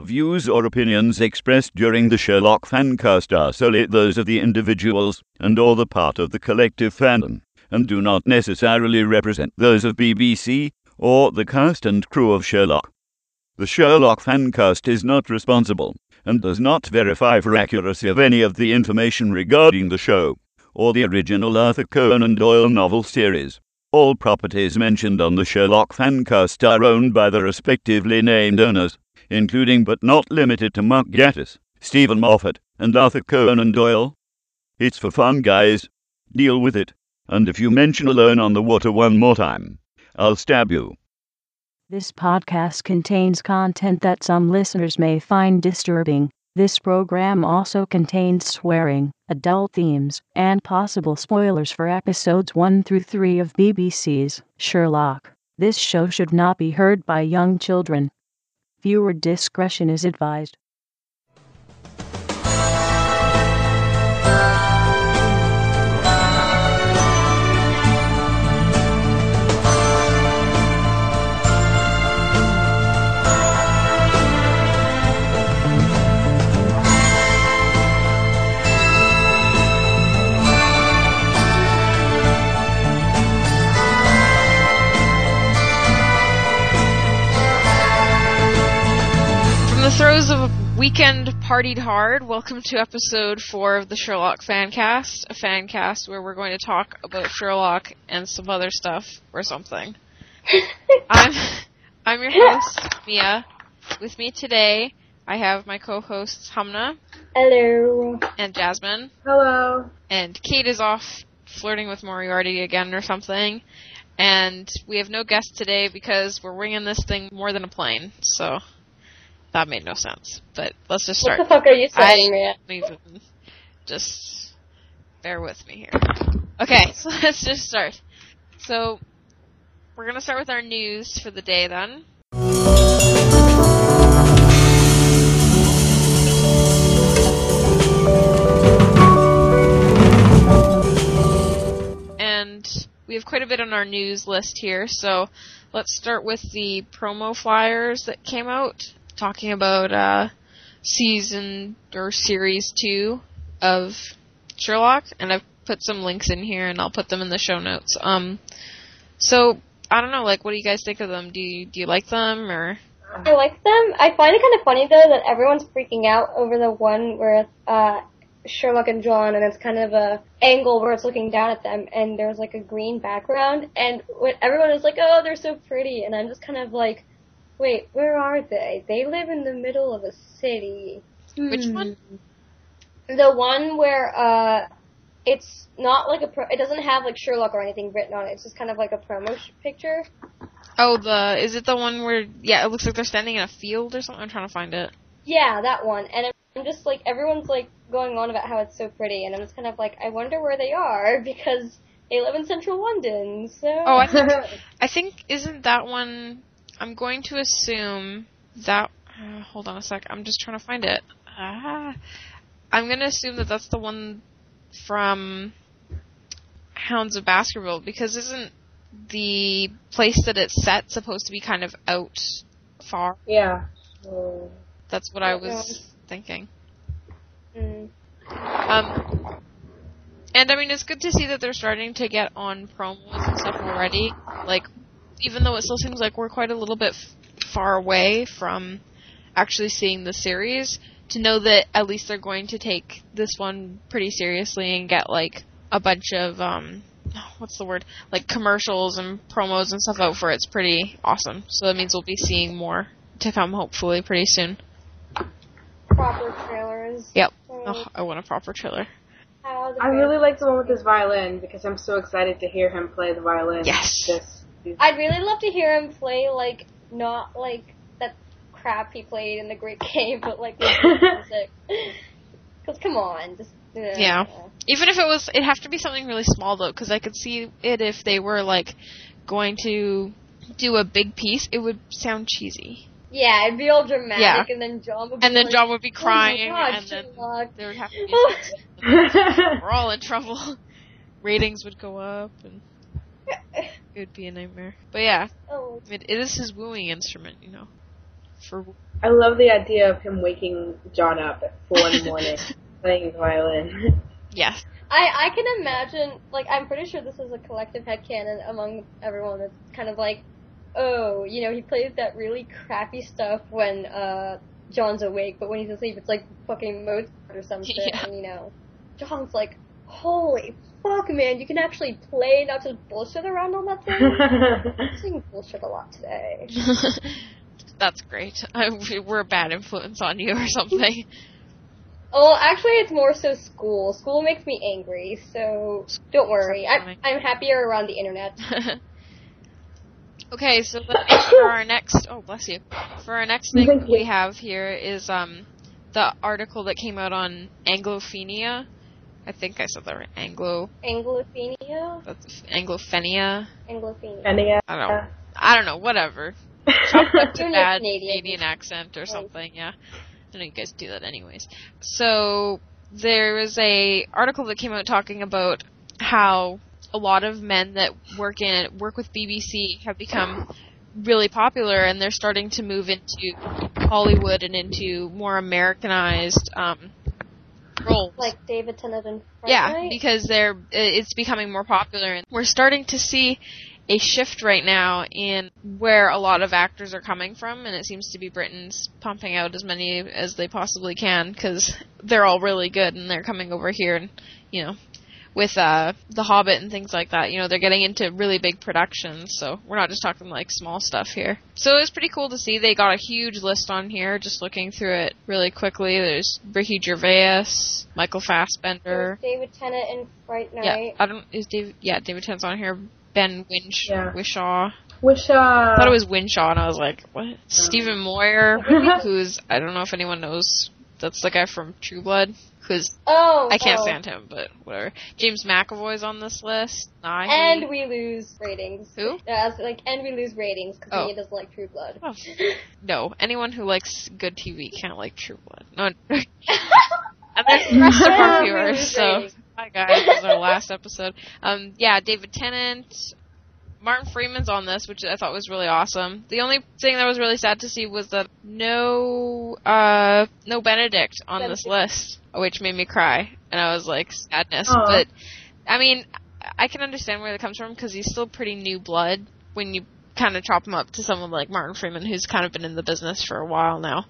The views or opinions expressed during the Sherlock Fancast are solely those of the individuals and or the part of the collective fandom, and do not necessarily represent those of BBC or the cast and crew of Sherlock. The Sherlock Fancast is not responsible and does not verify for accuracy of any of the information regarding the show or the original Arthur Conan Doyle novel series. All properties mentioned on the Sherlock Fancast are owned by the respectively named owners, including but not limited to Mark Gatiss, Steven Moffat, and Arthur Conan Doyle. It's for fun, guys. Deal with it. And if you mention Alone on the Water one more time, I'll stab you. This podcast contains content that some listeners may find disturbing. This program also contains swearing, adult themes, and possible spoilers for episodes 1 through 3 of BBC's Sherlock. This show should not be heard by young children. Viewer discretion is advised. Throes of a weekend partied hard, welcome to episode four of the Sherlock Fancast, a fan cast where we're going to talk about Sherlock and some other stuff or something. I'm I'm your host, Mia. With me today, I have my co-hosts Humna Hello. and Jasmine, Hello. and Kate is off flirting with Moriarty again or something. And we have no guest today because we're winging this thing more than a plane. So that made no sense. But let's just start. What the fuck are you I saying, man? even just bear with me here. Okay, so let's just start. So we're gonna start with our news for the day then. And we have quite a bit on our news list here, so let's start with the promo flyers that came out talking about uh, season or series two of Sherlock, and I've put some links in here, and I'll put them in the show notes. Um, so I don't know, like, what do you guys think of them? Do you do you like them or? I like them. I find it kind of funny though that everyone's freaking out over the one where uh Sherlock and John, and it's kind of a angle where it's looking down at them, and there's like a green background, and when everyone is like, "Oh, they're so pretty," and I'm just kind of like, "Wait, where are they? They live in the middle of a city." Which Hmm. one? The one where uh, it's not like a pro. It doesn't have like Sherlock or anything written on it. It's just kind of like a promo sh- picture. Oh, the is it the one where yeah, it looks like they're standing in a field or something? I'm trying to find it. Yeah, that one. And I'm just like everyone's like going on about how it's so pretty, and I'm just kind of like, I wonder where they are because they live in central London. So. Oh, I think I think isn't that one? I'm going to assume that. Uh, hold on a sec. I'm just trying to find it. Ah, I'm gonna assume that that's the one from Hounds of Baskerville because isn't the place that it's set supposed to be kind of out far? yeah. That's what I was thinking. Mm. Um, and I mean, it's good to see that they're starting to get on promos and stuff already. Like, even though it still seems like we're quite a little bit f- far away from actually seeing the series, to know that at least they're going to take this one pretty seriously and get like a bunch of um, what's the word? Like commercials and promos and stuff out for it's pretty awesome. So that means we'll be seeing more to come hopefully pretty soon. Proper trailers. Yep. Oh, I want a proper trailer. I really like the one with his violin because I'm so excited to hear him play the violin. Yes. This, these- I'd really love to hear him play like not like that crap he played in the Great Game, but like music. Because come on, just uh, Yeah. Even if it was, it'd have to be something really small though, because I could see it if they were like going to do a big piece, it would sound cheesy, Yeah, it'd be all dramatic, Yeah. and then John would be and then like, John would be "Oh my crying, God, and then Sherlock." there would have to be. we're all in trouble. Ratings would go up, and it would be a nightmare. But yeah, oh, it, it is his wooing instrument, you know. For I love the idea of him waking John up at four in the morning playing his violin. Yes. I I can imagine like I'm pretty sure this is a collective headcanon among everyone that's kind of like, oh, you know, he plays that really crappy stuff when uh John's awake, but when he's asleep it's like fucking Mozart or something, Yeah. and you know John's like, Holy fuck man, you can actually play not just bullshit around on that thing. I'm saying bullshit a lot today. That's great. I, we're a bad influence on you or something. Oh, actually, it's more so school. School makes me angry, so don't worry. I'm, I'm happier around the internet. okay, so for our next, oh bless you, for our next thing we have here is um the article that came out on Anglophenia. I think I said that right. Anglo, Anglophenia? that's Anglophenia. Anglophenia. I don't know. I don't know. Whatever. Chalk up to a bad Canadian. Canadian accent or something. Yeah, I know you guys do that anyways. So there was a article that came out talking about how a lot of men that work in work with BBC have become really popular, and they're starting to move into Hollywood and into more Americanized um, roles. Like David Tennant and Yeah, Night? because they're it's becoming more popular, and we're starting to see a shift right now in where a lot of actors are coming from, and it seems to be Britain's pumping out as many as they possibly can because they're all really good, and they're coming over here, and you know, with uh The Hobbit and things like that, you know, they're getting into really big productions, so we're not just talking like small stuff here. So it was pretty cool to see. They got a huge list on here, just looking through it really quickly. There's Ricky Gervais, Michael Fassbender. David Tennant and Fright Night. Yeah. I don't. Is David? Yeah, David Tennant's on here. Ben Winch, Yeah. Whishaw. Wish uh, I thought it was Winshaw, and I was like, what? Stephen Moyer, who's I don't know if anyone knows. That's the guy from True Blood. Who's Oh, I can't oh. stand him, but whatever. James McAvoy's on this list. Nah, he- And we lose ratings. Who? Yeah, like, and we lose ratings because Oh. he doesn't like True Blood. Oh. no, anyone who likes good TV can't like True Blood. No, and that's the rest of our viewers. So, hi guys, this is our last episode. Um, yeah, David Tennant, Martin Freeman's on this, which I thought was really awesome. The only thing that was really sad to see was that no, uh, no Benedict on this list, which made me cry, and I was like sadness. Aw. But I mean, I can understand where that comes from because he's still pretty new blood when you kind of chop him up to someone like Martin Freeman, who's kind of been in the business for a while now.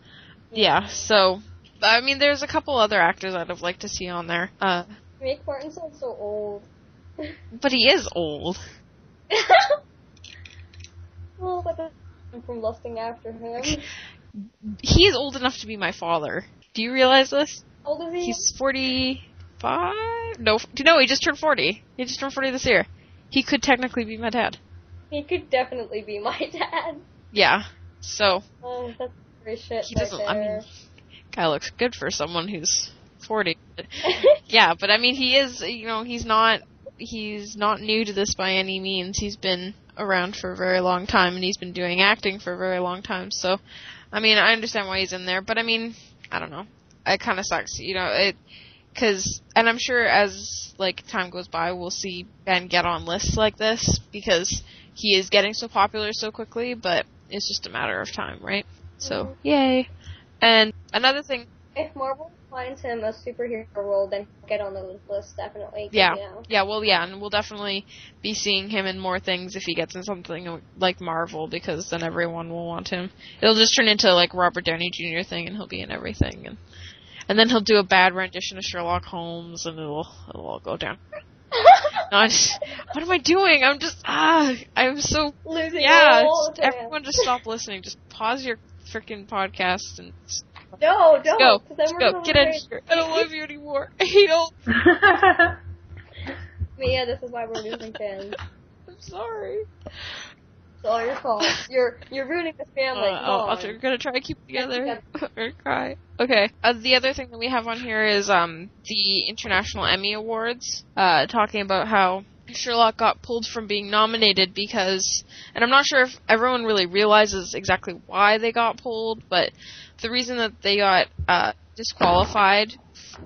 Yeah, so. I mean, there's a couple other actors I'd have liked to see on there. Uh, Make Martin sound so old. but he is old. well, but I'm from lusting after him. He is old enough to be my father. Do you realize this? How old is he? He's 45? No, f- no, he just turned 40. He just turned 40 this year. He could technically be my dad. He could definitely be my dad. Yeah. So, Oh, that's very shit he right doesn't, I mean, there. guy looks good for someone who's 40. Yeah, but I mean, he is, you know, he's not, he's not new to this by any means. He's been around for a very long time and he's been doing acting for a very long time. So, I mean, I understand why he's in there, but I mean, I don't know. It kind of sucks, you know, it, cause, and I'm sure as, like, time goes by, we'll see Ben get on lists like this because he is getting so popular so quickly, but it's just a matter of time, right? So, mm-hmm. yay. And another thing if Marvel finds him a superhero role, then he'll get on the list definitely. Yeah. You know, Yeah, well, yeah, and we'll definitely be seeing him in more things if he gets in something like Marvel, because then everyone will want him. It'll just turn into like Robert Downey Jr. thing, and he'll be in everything, and and then he'll do a bad rendition of Sherlock Holmes, and it'll it'll all go down. No, I just, what am I doing? I'm just ah, I'm so Losing yeah. just- everyone, just stop listening. Just pause your freaking podcast and No, don't. go. 'cause then Just go. Get out here. I don't love you anymore. I hate all. Mia, this is why we're losing fans. I'm sorry. It's all your fault. You're you're ruining this family. Uh, I'll, on. I'll gonna try to keep together or cry. Okay. Uh, the other thing that we have on here is um the International Emmy Awards, uh, talking about how Sherlock got pulled from being nominated because, and I'm not sure if everyone really realizes exactly why they got pulled, but the reason that they got uh, disqualified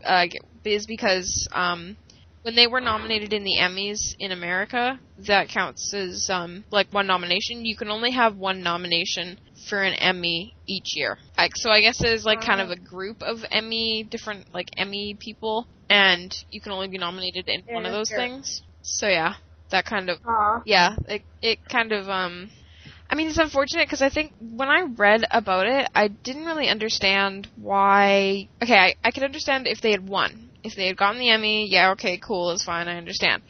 uh, is because um, when they were nominated in the Emmys in America, that counts as um, like one nomination. You can only have one nomination for an Emmy each year. Like, so I guess there's like kind of a group of Emmy, different like Emmy people, and you can only be nominated in Yeah, one of those sure. things. So yeah, that kind of Aw. yeah, it it kind of um I mean it's unfortunate because I think when I read about it, I didn't really understand why. Okay, I I could understand if they had won. If they had gotten the Emmy, yeah, okay, cool, it's fine, I understand.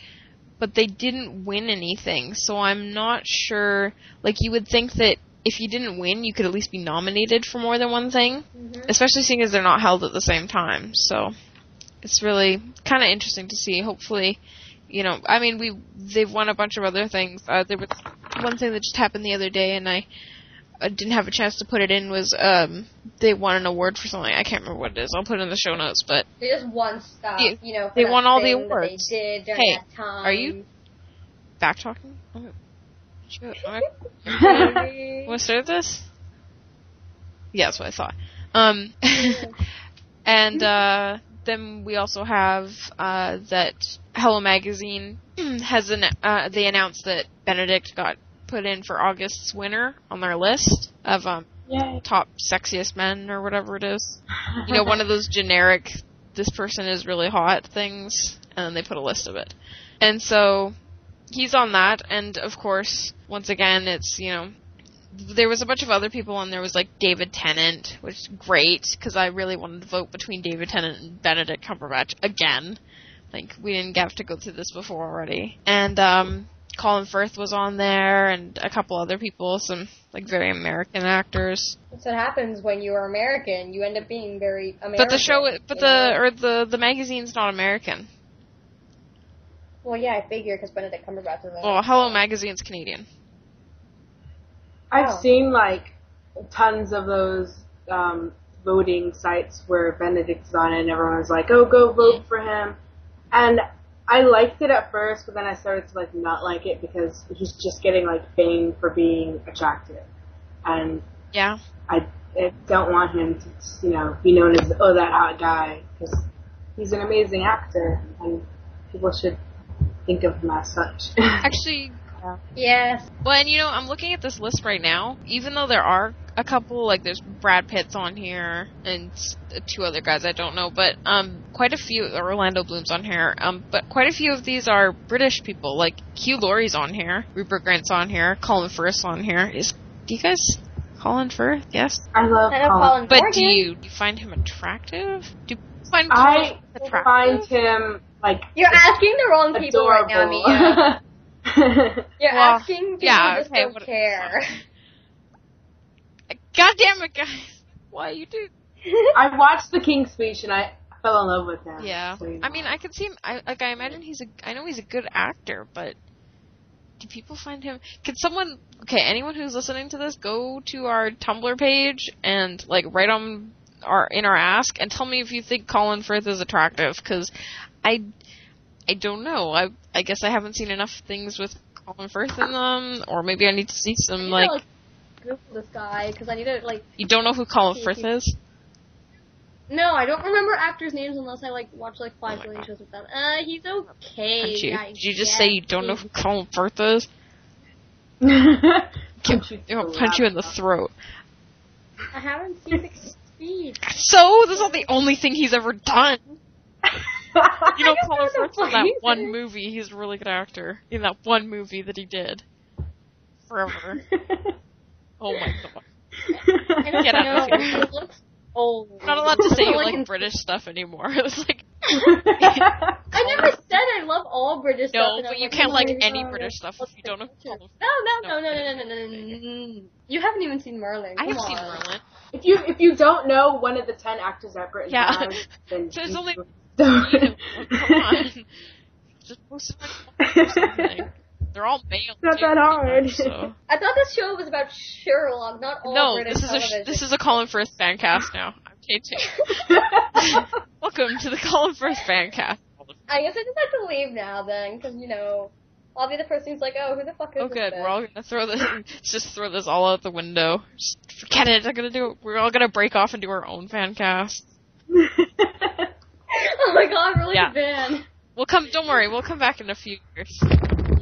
But they didn't win anything, so I'm not sure. Like you would think that if you didn't win, you could at least be nominated for more than one thing, Mhm. especially seeing as they're not held at the same time. So it's really kind of interesting to see. Hopefully, you know, I mean, we they've won a bunch of other things. Uh, there was one thing that just happened the other day, and I, I didn't have a chance to put it in. Was um they won an award for something? I can't remember what it is. I'll put it in the show notes. But They just won stuff, you know. they won all the awards. They did during Hey, that time. are you- back talking. Oh, shoot. Am I- Want to start this? Yeah, that's what I thought. Um, and uh, then we also have uh, that Hello Magazine has an uh, they announced that Benedict got put in for August's winner on their list of um, Yay. top sexiest men or whatever it is. You know, one of those generic "this person is really hot" things, and then they put a list of it. And so he's on that, and of course, once again, it's you know there was a bunch of other people on there. Was like David Tennant, which is great because I really wanted to vote between David Tennant and Benedict Cumberbatch again. Like we didn't have to go through this before already. And um Colin Firth was on there, and a couple other people, some like very American actors. That's what happens when you are American. You end up being very American. But the show, but the know? or the the magazine's not American. Well, yeah, I figure because Benedict Cumberbatch is in it. Well, Hello Magazine's Canadian. I've Oh. seen like tons of those um, voting sites where Benedict's on it, and everyone was like, "Oh, go vote for him." And I liked it at first, but then I started to like not like it because he's just getting like fame for being attractive, and Yeah. I, I don't want him to, you know, be known as oh that hot guy because he's an amazing actor, and people should think of him as such. Actually, Yes. well, and you know, I'm looking at this list right now. Even though there are a couple, like there's Brad Pitt's on here and two other guys I don't know, but um, quite a few. Orlando Bloom's on here. Um, but quite a few of these are British people. Like Hugh Laurie's on here, Rupert Grant's on here, Colin Firth's on here. Is do you guys Colin Firth? Yes. I love I know Colin. Colin But do you do you find him attractive? Do you find Colin I attractive? find him like You're asking the wrong people right now, Mia. You're Well, asking people yeah, who just don't care. God damn it, guys! Why you do? I watched the King's Speech and I fell in love with him. Yeah. so I mean, I could see him. I like. I imagine he's a. I know he's a good actor, but do people find him? Could someone? Okay, anyone who's listening to this, go to our Tumblr page and like write on our in our ask and tell me if you think Colin Firth is attractive, because I. I don't know. I I guess I haven't seen enough things with Colin Firth in them, or maybe I need to see some like. like Google this guy because I need to like. You don't know who Colin Firth if is? No, I don't remember actors' names unless I like watch like five Oh my God. shows with them. Uh, he's okay. Punch you. Did you just say you don't know who Colin Firth is? punch you, I'll punch you in the throat. I haven't seen Six Speed. So, this is not the only thing he's ever done. You know, Colin don't know Firth in that one movie, he's a really good actor. In that one movie that he did. Forever. Oh my god. Get out of here. old. Not allowed to say you like British stuff anymore. It was like. I never said I love all British no, stuff. No, but you can't like any British stuff if you don't have. No, no, no, no, no, no, no, no. You haven't even seen Merlin. I have seen Merlin. If you if you don't know one of the ten actors at British, yeah, there's only. Come on, just post something. They're all male. Not that hard. so. I thought this show was about Sherlock, not all No, British this is a sh- this is a Colin Firth fan cast now. I'm K2. Welcome to the Colin Firth fan cast. I guess I just have to leave now then, because you know, I'll be the person who's like, oh, who the fuck is Oh, this? good. bitch? We're all gonna throw this. just throw this all out the window. Just forget it. I'm gonna do. it. We're all gonna break off and do our own fan cast. oh my god, really Yeah. good band. We'll come. Don't worry. We'll come back in a few years.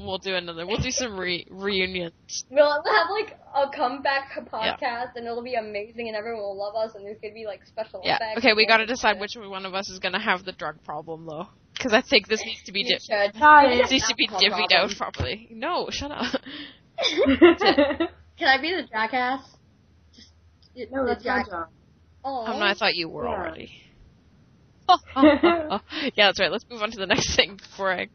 we'll do another. We'll do some re- reunions. We'll have like a comeback podcast, and it'll be amazing, and everyone will love us, and there's gonna be like special Yeah. effects. Okay, we got to decide which one of us is gonna have the drug problem though, because I think this needs to be di- this it. needs to be divvied out properly. No, shut up. Can I be the jackass? Just, no, the that's my job. Oh. oh, no, I thought you were Yeah. already. yeah, that's right. Let's move on to the next thing before I, I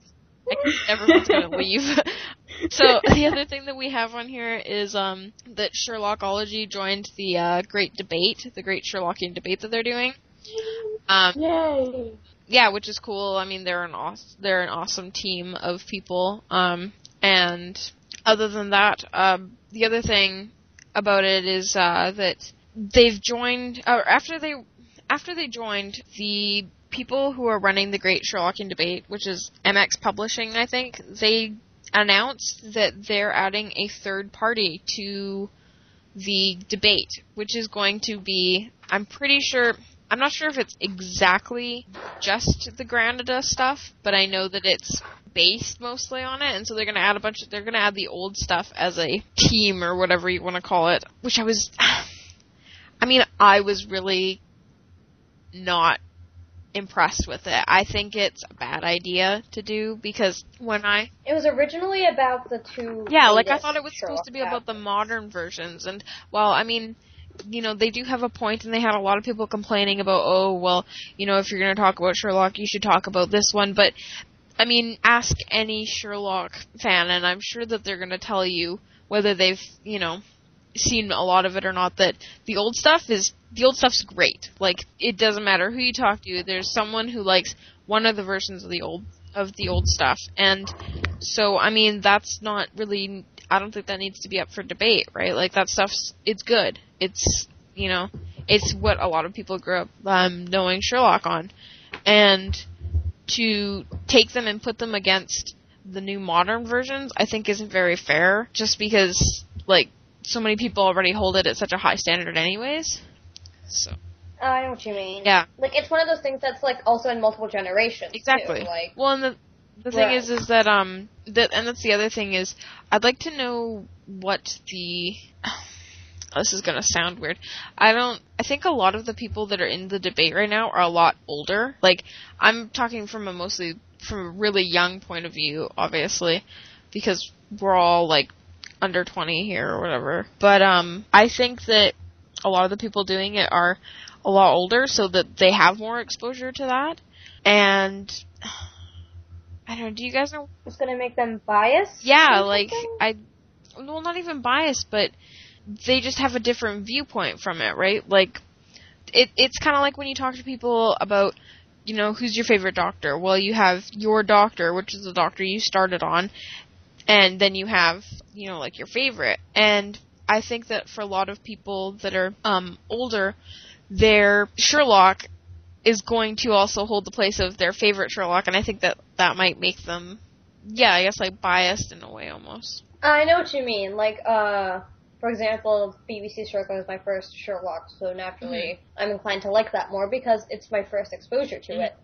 everyone's gonna leave. so the other thing that we have on here is um that Sherlockology joined the uh, Great Debate, the Great Sherlockian Debate that they're doing. Um, Yay. yeah, which is cool. I mean, they're an aw- they're an awesome team of people. Um, and other than that, um, the other thing about it is uh, that they've joined or after they after they joined the people who are running the Great Sherlockian Debate, which is MX Publishing, I think they announced that they're adding a third party to the debate, which is going to be, I'm pretty sure, I'm not sure if it's exactly just the Granada stuff, but I know that it's based mostly on it, and so they're going to add a bunch of, they're going to add the old stuff as a team or whatever you want to call it, which I was, I mean, I was really not impressed with it. I think it's a bad idea to do because when I It was originally about the two. yeah, like I thought it was supposed to be about the modern versions, and well, I mean, you know, they do have a point, and they had a lot of people complaining about, oh, well, you know, if you're going to talk about Sherlock, you should talk about this one, but I mean, ask any Sherlock fan, and I'm sure that they're going to tell you whether they've, you know, seen a lot of it or not that the old stuff is the old stuff's great. Like it doesn't matter who you talk to, there's someone who likes one of the versions of the old of the old stuff. And so I mean that's not really I don't think that needs to be up for debate, right? Like that stuff's it's good. It's you know, it's what a lot of people grew up um knowing Sherlock on. And to take them and put them against the new modern versions, I think isn't very fair just because like so many people already hold it at such a high standard anyways. So I know what you mean. Yeah. Like it's one of those things that's like also in multiple generations. too, Exactly. Like Well, and the the thing Right. is, is that um, that and that's the other thing is, I'd like to know what the. This is gonna sound weird. I don't. I think a lot of the people that are in the debate right now are a lot older. Like I'm talking from a mostly from a really young point of view, obviously, because we're all like under 20 here or whatever. But um, I think that a lot of the people doing it are a lot older, so that they have more exposure to that. And I don't know. Do you guys know? it's gonna make them biased. Yeah, like something? I, well, not even biased, but they just have a different viewpoint from it, right? Like it, it's kind of like when you talk to people about, you know, who's your favorite doctor? Well, you have your doctor, which is the doctor you started on, and then you have, you know, like your favorite. And I think that for a lot of people that are um, older, their Sherlock is going to also hold the place of their favorite Sherlock, and I think that that might make them, yeah, I guess like biased in a way almost. I know what you mean. Like, uh, for example, BBC Sherlock was my first Sherlock, so naturally I'm inclined to like that more because it's my first exposure to Mhm. it.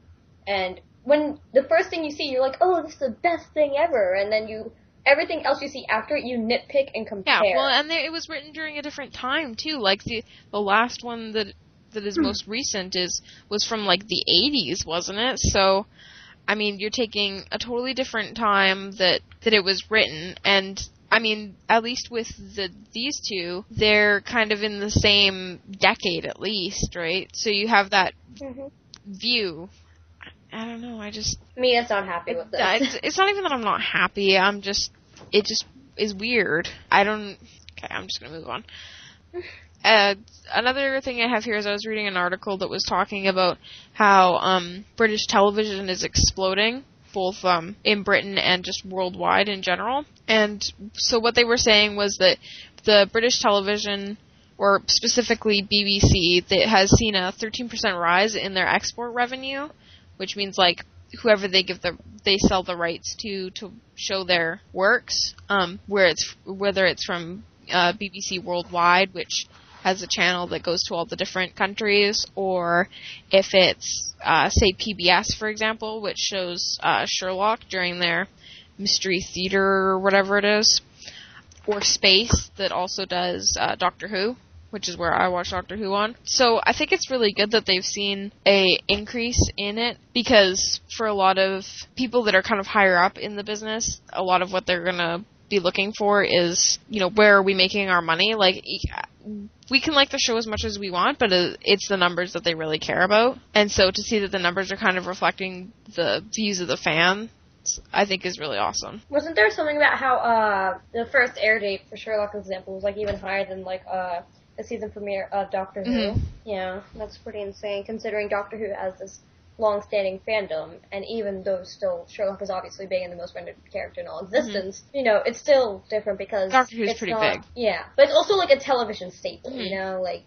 And when the first thing you see, you're like, oh, this is the best thing ever, and then you everything else you see after it, you nitpick and compare. Yeah, well, and they, it was written during a different time too. Like the the last one that that is most recent is was from like the 80s, wasn't it? So, I mean, you're taking a totally different time that that it was written, and I mean, at least with the these two, they're kind of in the same decade at least, right? So you have that Mhm. view. I don't know. I just Me, it's not happy with this. it's, it's not even that I'm not happy. I'm just it just is weird. I don't. Okay, I'm just gonna move on. Uh, another thing I have here is I was reading an article that was talking about how um, British television is exploding, both um, in Britain and just worldwide in general. And so what they were saying was that the British television, or specifically BBC, that has seen a 13% rise in their export revenue, which means like whoever they give the they sell the rights to to show their works, um, where it's whether it's from uh, BBC Worldwide, which has a channel that goes to all the different countries, or if it's uh, say PBS, for example, which shows uh, Sherlock during their Mystery Theater or whatever it is, or Space that also does uh, Doctor Who, which is where I watch Doctor Who on. So I think it's really good that they've seen a increase in it because for a lot of people that are kind of higher up in the business, a lot of what they're gonna be looking for is, you know, where are we making our money? Like, we can like the show as much as we want, but it's the numbers that they really care about. And so to see that the numbers are kind of reflecting the views of the fan, I think is really awesome. Wasn't there something about how uh, the first air date for Sherlock, for example, was like even higher than like uh, the season premiere of Doctor Who? Mhm. Yeah, that's pretty insane considering Doctor Who has this long-standing fandom, and even though still Sherlock is obviously being the most rendered character in all existence, you know, it's still different because Doctor Who's it's pretty not- big. Yeah, but it's also like a television staple. Mhm. You know, like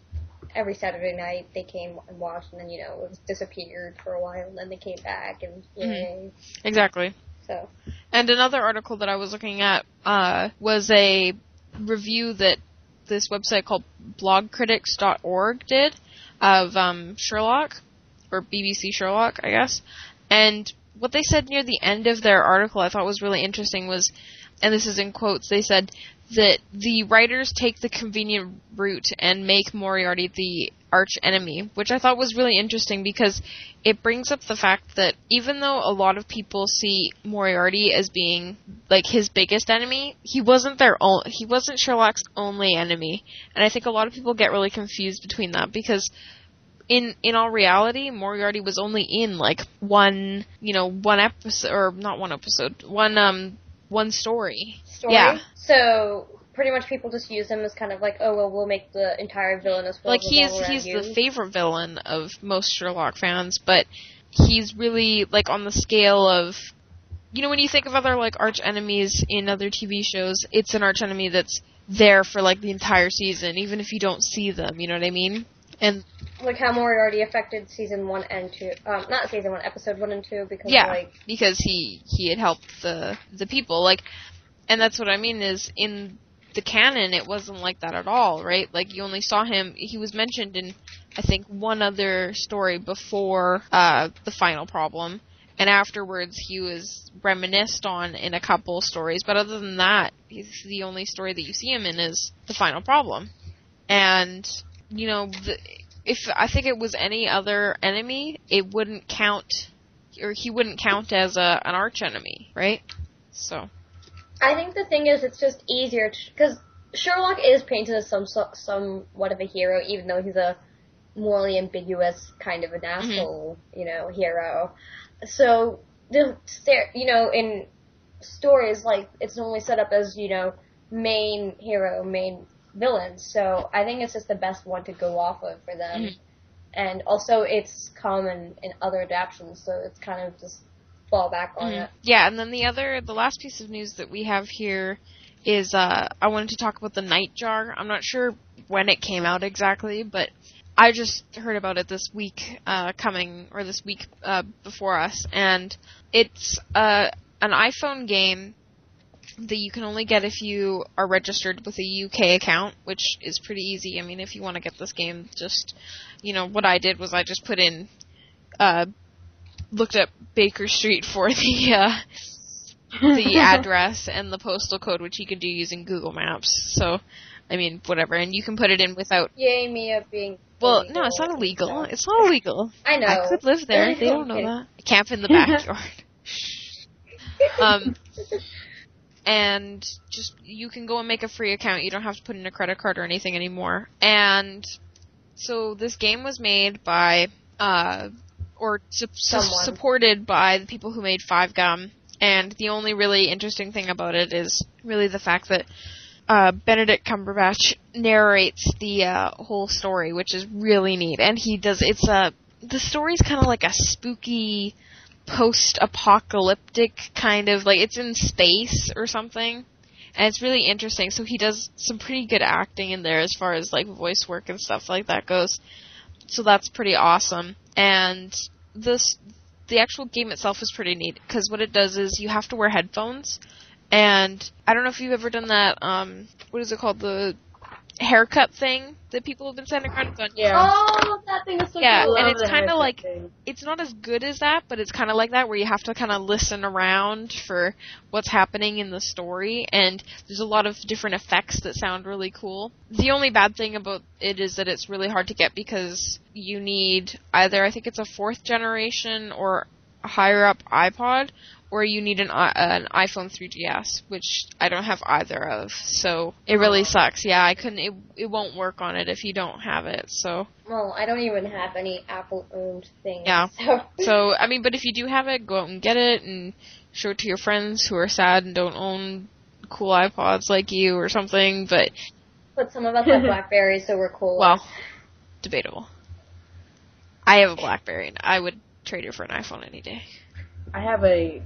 every Saturday night they came and watched, and then you know it was disappeared for a while, and then they came back, and yay. Exactly. So And another article that I was looking at uh, was a review that this website called blogcritics.org did of um, Sherlock, or BBC Sherlock, I guess. And what they said near the end of their article I thought was really interesting was, and this is in quotes, they said that the writers take the convenient route and make Moriarty the arch enemy, which I thought was really interesting because it brings up the fact that even though a lot of people see Moriarty as being like his biggest enemy, he wasn't their own he wasn't Sherlock's only enemy. And I think a lot of people get really confused between that because in in all reality, Moriarty was only in like one, you know, one episode or not one episode, one um one story. story. Yeah. So pretty much people just use him as kind of like, oh well, we'll make the entire villainous world like he's he's you. the favorite villain of most Sherlock fans, but he's really like on the scale of you know when you think of other like arch enemies in other TV shows, it's an arch enemy that's there for like the entire season, even if you don't see them. You know what I mean? And like how Moriarty affected season one and two. Um, not season one, episode one and two, because yeah, like because he he had helped the the people like, and that's what I mean is in the canon it wasn't like that at all, right? Like you only saw him. He was mentioned in I think one other story before uh, the final problem, and afterwards he was reminisced on in a couple stories. But other than that, he's the only story that you see him in is the final problem, and you know the, if I think it was any other enemy, it wouldn't count or he wouldn't count as a an arch enemy, right? So I think the thing is, it's just easier because Sherlock is painted as some somewhat of a hero, even though he's a morally ambiguous kind of an mm-hmm. asshole, you know, hero. So the you know in stories like it's normally set up as you know main hero, main villain. So I think it's just the best one to go off of for them. Mhm. And also, it's common in other adaptations, so it's kind of just fall back on Mhm. it. yeah, and then the other the last piece of news that we have here is uh I wanted to talk about the Nightjar. I'm not sure when it came out exactly, but I just heard about it this week uh coming or this week uh before us and it's uh an iPhone game that you can only get if you are registered with a UK account, which is pretty easy. I mean, if you want to get this game, just you know what I did was I just put in, uh, looked up Baker Street for the uh, the address and the postal code, which you can do using Google Maps. So, I mean, whatever, and you can put it in without. Yay, Mia being. Well, illegal. no, it's not illegal. It's not illegal. I know. I could live there. They don't know Okay. that. Camp in the backyard. um, and just you can go and make a free account. You don't have to put in a credit card or anything anymore. And so this game was made by uh or su- su- supported by the people who made Five Gum. And the only really interesting thing about it is really the fact that uh, Benedict Cumberbatch narrates the uh, whole story, which is really neat. And he does. It's a the story's kind of like a spooky post-apocalyptic kind of like it's in space or something. And it's really interesting. So he does some pretty good acting in there as far as like voice work and stuff like that goes. So that's pretty awesome. And this the actual game itself is pretty neat because what it does is you have to wear headphones. And i don't know if you've ever done that um what is it called? The haircut thing that people have been sending around on Yeah. Oh, that thing is so Yeah, cool. and it's kinda like- thing. it's not as good as that, but it's kind of like that where you have to kind of listen around for what's happening in the story, and there's a lot of different effects that sound really cool. The only bad thing about it is that it's really hard to get because you need either I think it's a fourth generation or a higher up iPod, or you need an i- an iPhone 3GS, which I don't have either of. So it really sucks. Yeah, I couldn't. It it won't work on it if you don't have it. So. Well, I don't even have any Apple-owned things. Yeah. So. So, I mean, but if you do have it, go out and get it and show it to your friends who are sad and don't own cool iPods like you or something, but, But some of us have Blackberries, so we're cool. well, debatable. I have a Blackberry and I would trade it for an iPhone any day. I have a,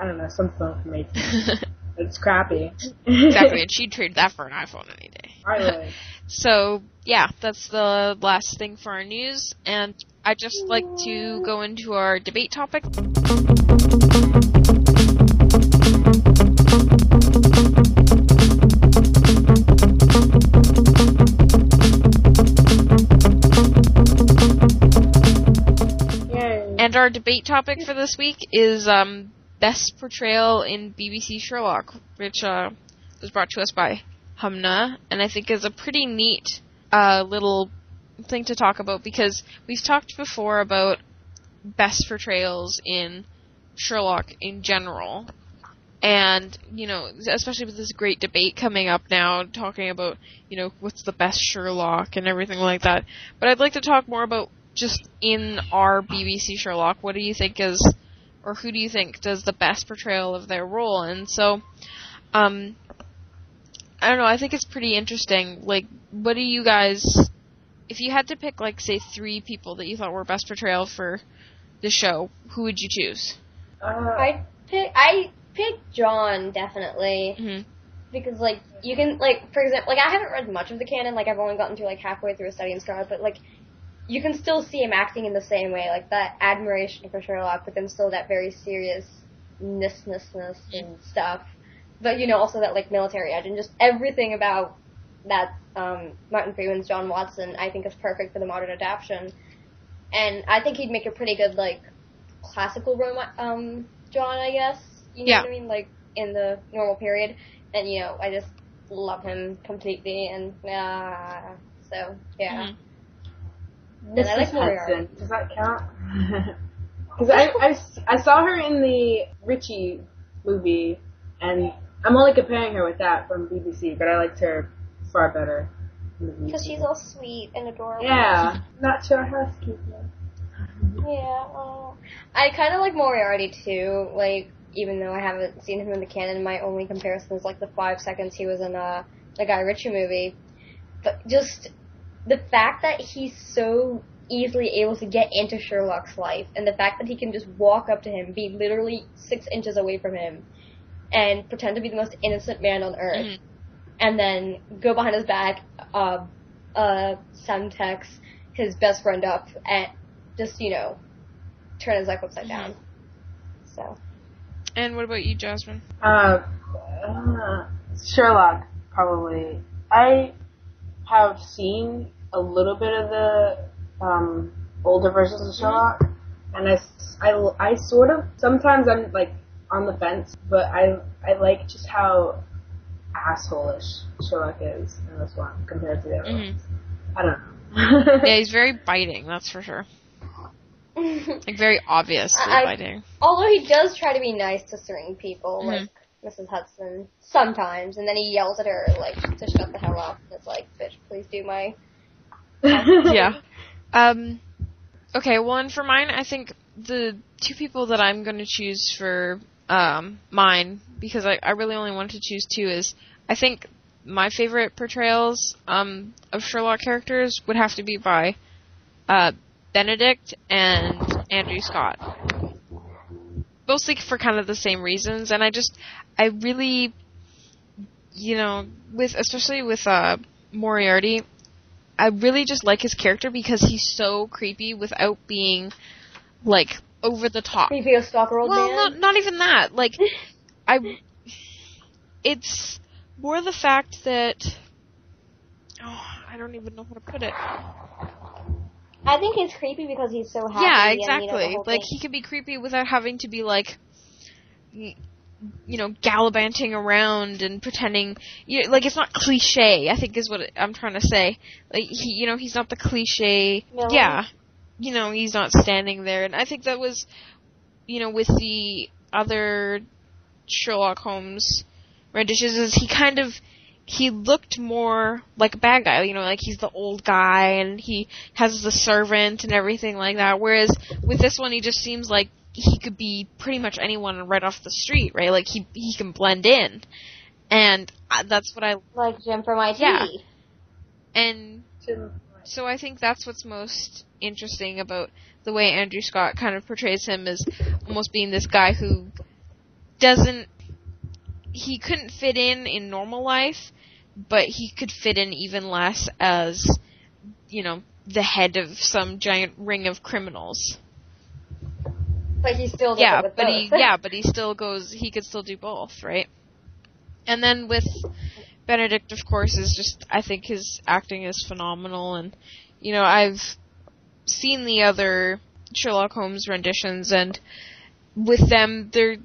I don't know, some phone from AT. It's crappy. exactly, and she'd trade that for an iPhone any day. I. So, yeah, that's the last thing for our news, and I'd just like to go into our debate topic. Yay. And our debate topic for this week is um, best portrayal in BBC Sherlock, which uh, was brought to us by Humna, and I think is a pretty neat uh, little thing to talk about because we've talked before about best portrayals in Sherlock in general. And, you know, especially with this great debate coming up now, talking about, you know, what's the best Sherlock and everything like that. But I'd like to talk more about just in our BBC Sherlock, what do you think is, or who do you think does the best portrayal of their role? And so, um, I don't know, I think it's pretty interesting. Like, what do you guys, if you had to pick, like, say, three people that you thought were best portrayal for the show, who would you choose? Uh, I pick. I pick John definitely hmm because like you can like for example like I haven't read much of the canon like I've only gotten through like halfway through a study in Star but like you can still see him acting in the same way like that admiration for Sherlock but then still that very seriousness and stuff. But you know also that like military edge and just everything about that um, Martin Freeman's John Watson I think is perfect for the modern adaptation. And I think he'd make a pretty good like classical Roma um John I guess. You know Yeah. what I mean? Like in the normal period. And you know I just love him completely and uh, so yeah. Mhm. And I like Mrs. Hudson. Does that count? Because I, I, I saw her in the Ritchie movie, and I'm only comparing her with that from BBC, but I liked her far better. because she's all sweet and adorable Yeah, not your housekeeper. Yeah, oh. I kind of like Moriarty too. Like, even though I haven't seen him in the canon, my only comparison is like the five seconds he was in uh, the Guy Ritchie movie. But just the fact that he's so easily able to get into Sherlock's life, and the fact that he can just walk up to him, be literally six inches away from him, and pretend to be the most innocent man on earth, Mhm. and then go behind his back, uh, uh, Semtex, his best friend up, and just, you know, turn his life upside down. So. And what about you, Jasmine? Uh, uh, Sherlock, probably. I have seen a little bit of the um, older versions of Sherlock, and I I sort of sometimes I'm like on the fence, but I I like just how assholeish Sherlock is in this one compared to the other Mhm. ones. I don't know. Yeah, he's very biting, that's for sure. Like, very obviously I- biting. Although he does try to be nice to certain people, Mhm. like Mrs. Hudson, sometimes, and then he yells at her, like, to shut the hell up. It's like, bitch, please do my. yeah. Um, okay, well, and for mine, I think the two people that I'm going to choose for um, mine, because I, I really only wanted to choose two, is I think my favorite portrayals um, of Sherlock characters would have to be by uh, Benedict and Andrew Scott. Mostly for kind of the same reasons, and I just, I really, you know, with especially with uh, Moriarty, I really just like his character because he's so creepy without being like over the top. Creepy a stalker old Well, man. not not even that. Like I it's more the fact that oh, I don't even know how to put it. I think he's creepy because he's so happy. yeah, and, you know, exactly. like thing. he can be creepy without having to be like, you know, gallivanting around and pretending. You like it's not cliche. I think is what I'm trying to say. Like he, you know, he's not the cliche. Villain? Yeah, you know, he's not standing there, and I think that was, you know, with the other Sherlock Holmes renditions, is he kind of he looked more like a bad guy, you know, like he's the old guy and he has the servant and everything like that. Whereas with this one, he just seems like he could be pretty much anyone right off the street, right? Like he he can blend in, and uh, that's what I like Jim from IT. Yeah. and so I think that's what's most interesting about the way Andrew Scott kind of portrays him as almost being this guy who doesn't he couldn't fit in in normal life, but he could fit in even less as you know the head of some giant ring of criminals. But he still Yeah, but he yeah, but he still goes he could still do both, right? And then with Benedict of course is just I think his acting is phenomenal and you know, I've seen the other Sherlock Holmes renditions and with them they're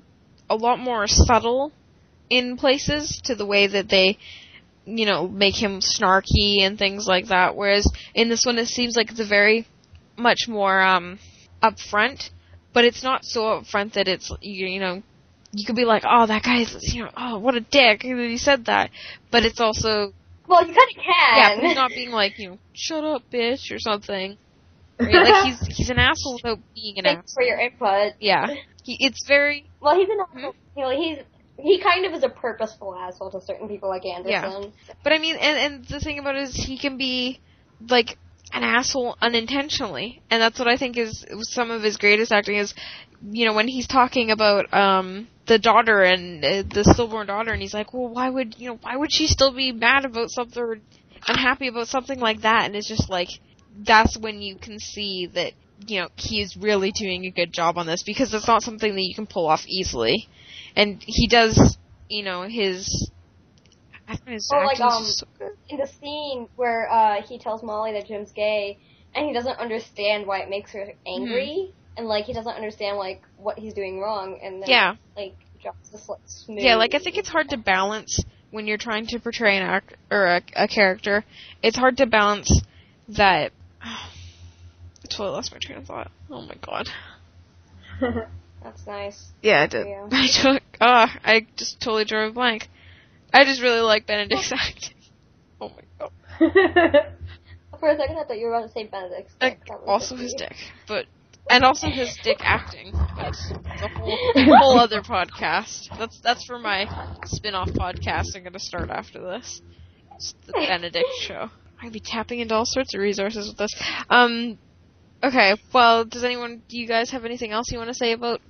a lot more subtle in places to the way that they you know, make him snarky and things like that. Whereas in this one it seems like it's a very much more um upfront but it's not so upfront that it's you, you know you could be like oh that guy's you know oh what a dick that he said that but it's also Well, you kind of yeah can. but he's not being like you know shut up bitch or something right? like he's he's an asshole without being an asshole. Thanks for your input. yeah he, it's very Well, he's an Hmm? asshole. You know, he's he kind of is a purposeful asshole to certain people like Anderson. Yeah. but I mean and and the thing about it is he can be like an asshole unintentionally. And that's what I think is some of his greatest acting is you know when he's talking about um the daughter and uh, the stillborn daughter and he's like well why would you know why would she still be mad about something or unhappy about something like that? And it's just like that's when you can see that you know he's really doing a good job on this because it's not something that you can pull off easily. And he does you know his his Oh, like, um, so good. In the scene where uh, he tells Molly that Jim's gay, and he doesn't understand why it makes her angry, and like he doesn't understand like what he's doing wrong, and then Mm-hmm. yeah like drops this like smooth. Yeah, like I think it's hard to balance when you're trying to portray an act or a, a character. It's hard to balance that. I totally lost my train of thought. Oh my god. That's nice. Yeah, I did. I took. Ah, I just totally a blank. I just really like Benedict's acting. Oh my god. For a second, I thought you were about to say Benedict's Like, dick. That was also his sweet. dick, but and also his dick acting. That's a whole, whole other podcast. That's that's for my spin-off podcast. I'm gonna start after this. It's the Benedict show. I'd be tapping into all sorts of resources with this. Um. Okay. Well, does anyone? Do you guys have anything else you want to say about?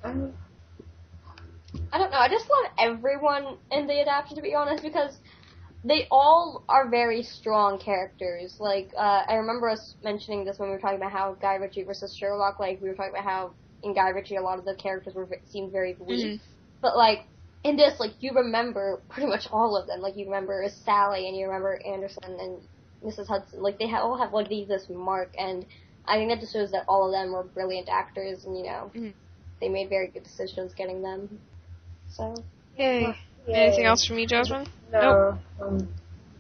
I don't know. I just love everyone in the adaptation, to be honest, because they all are very strong characters. Like, uh, I remember us mentioning this when we were talking about how Guy Ritchie versus Sherlock. Like, we were talking about how in Guy Ritchie a lot of the characters were seemed very weak, Mhm. but like in this, like you remember pretty much all of them. Like you remember Sally and you remember Anderson and Mrs. Hudson. Like they all have like these this mark, and I think that just shows that all of them were brilliant actors, and you know Mhm. they made very good decisions getting them. So. Yay. Anything else from you, Jasmine? No. Um,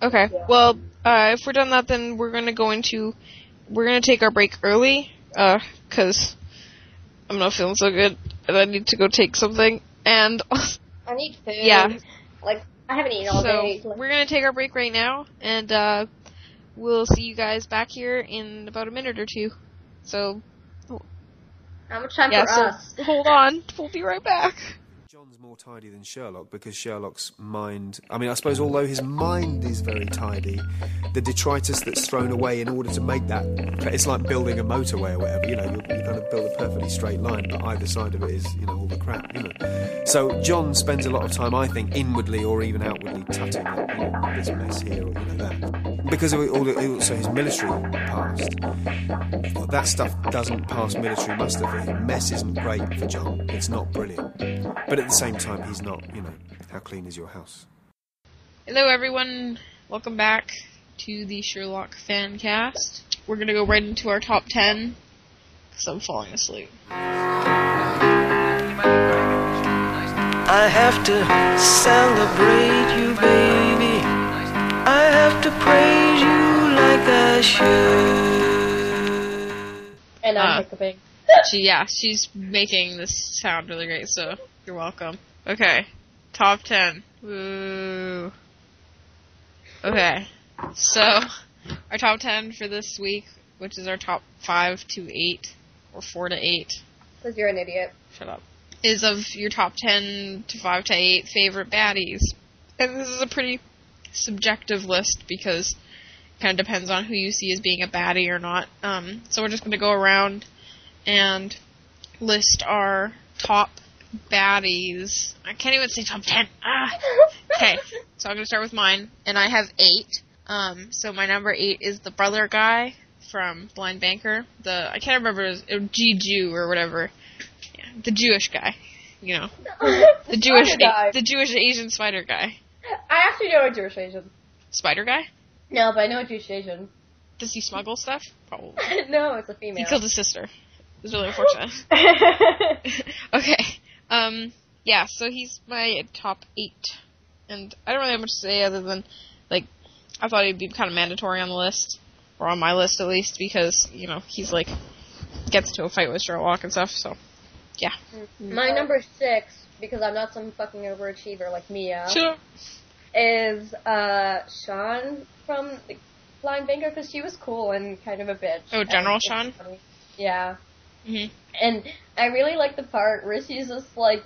Okay. Yeah. Well, uh, if we're done that, then we're gonna go into we're gonna take our break early, uh, cause I'm not feeling so good and I need to go take something. And I need food. Yeah. Like I haven't eaten all so day. we're gonna take our break right now, and uh, we'll see you guys back here in about a minute or two. So How much time yeah, for so us? hold on, we'll be right back. More tidy than Sherlock because Sherlock's mind. I mean, I suppose although his mind is very tidy, the detritus that's thrown away in order to make that. It's like building a motorway or whatever, you know, you, kind of build a perfectly straight line, but either side of it is, you know, all the crap, you know. So John spends a lot of time, I think, inwardly or even outwardly tutting you know, this mess here or, you know, that. Because of all the, also his military past. That stuff doesn't pass military muster for him. Mess isn't great for John. It's not brilliant. But at the same time, he's not, you know, how clean is your house? Hello, everyone. Welcome back. to the Sherlock fan cast. We're gonna go right into our top 10 because I'm falling asleep. I have to celebrate you, baby. I have to praise you And I'm Ah. hiccuping. She, yeah, she's making this sound really great, so you're welcome. Okay, top 10. Woo. Okay, so our top 10 for this week, which is our top 5 to 8, or 4 to 8, Because you're an idiot. shut up, is of your top 10 to 5 to 8 favorite baddies. And this is a pretty subjective list because kind of depends on who you see as being a baddie or not. Um, so we're just going to go around and list our top baddies. I can't even say top 10. Ah. Okay, so I'm going to start with mine, and I have 8. Um, so my number 8 is the brother guy from Blind Banker. The I can't remember his G Jew or whatever. Yeah, the Jewish guy, you know, the Jewish the Jewish Asian spider guy. I actually know a Jewish Asian. Spider guy? No, but I know a Jewish Asian. Does he smuggle stuff? Probably. no, it's a female. He killed his sister. It's really unfortunate. okay. Um. Yeah. So he's my top eight, and I don't really have much to say other than, like, I thought he'd be kind of mandatory on the list, or on my list at least, because you know he's like gets to a fight with Sherlock and stuff. So, yeah. My number six, because I'm not some fucking overachiever like Mia, Sure. is uh Shan from the Blind Banker because she was cool and kind of a bitch. Oh, General And Shan? funny. Yeah, hmm and I really like the part where she's just like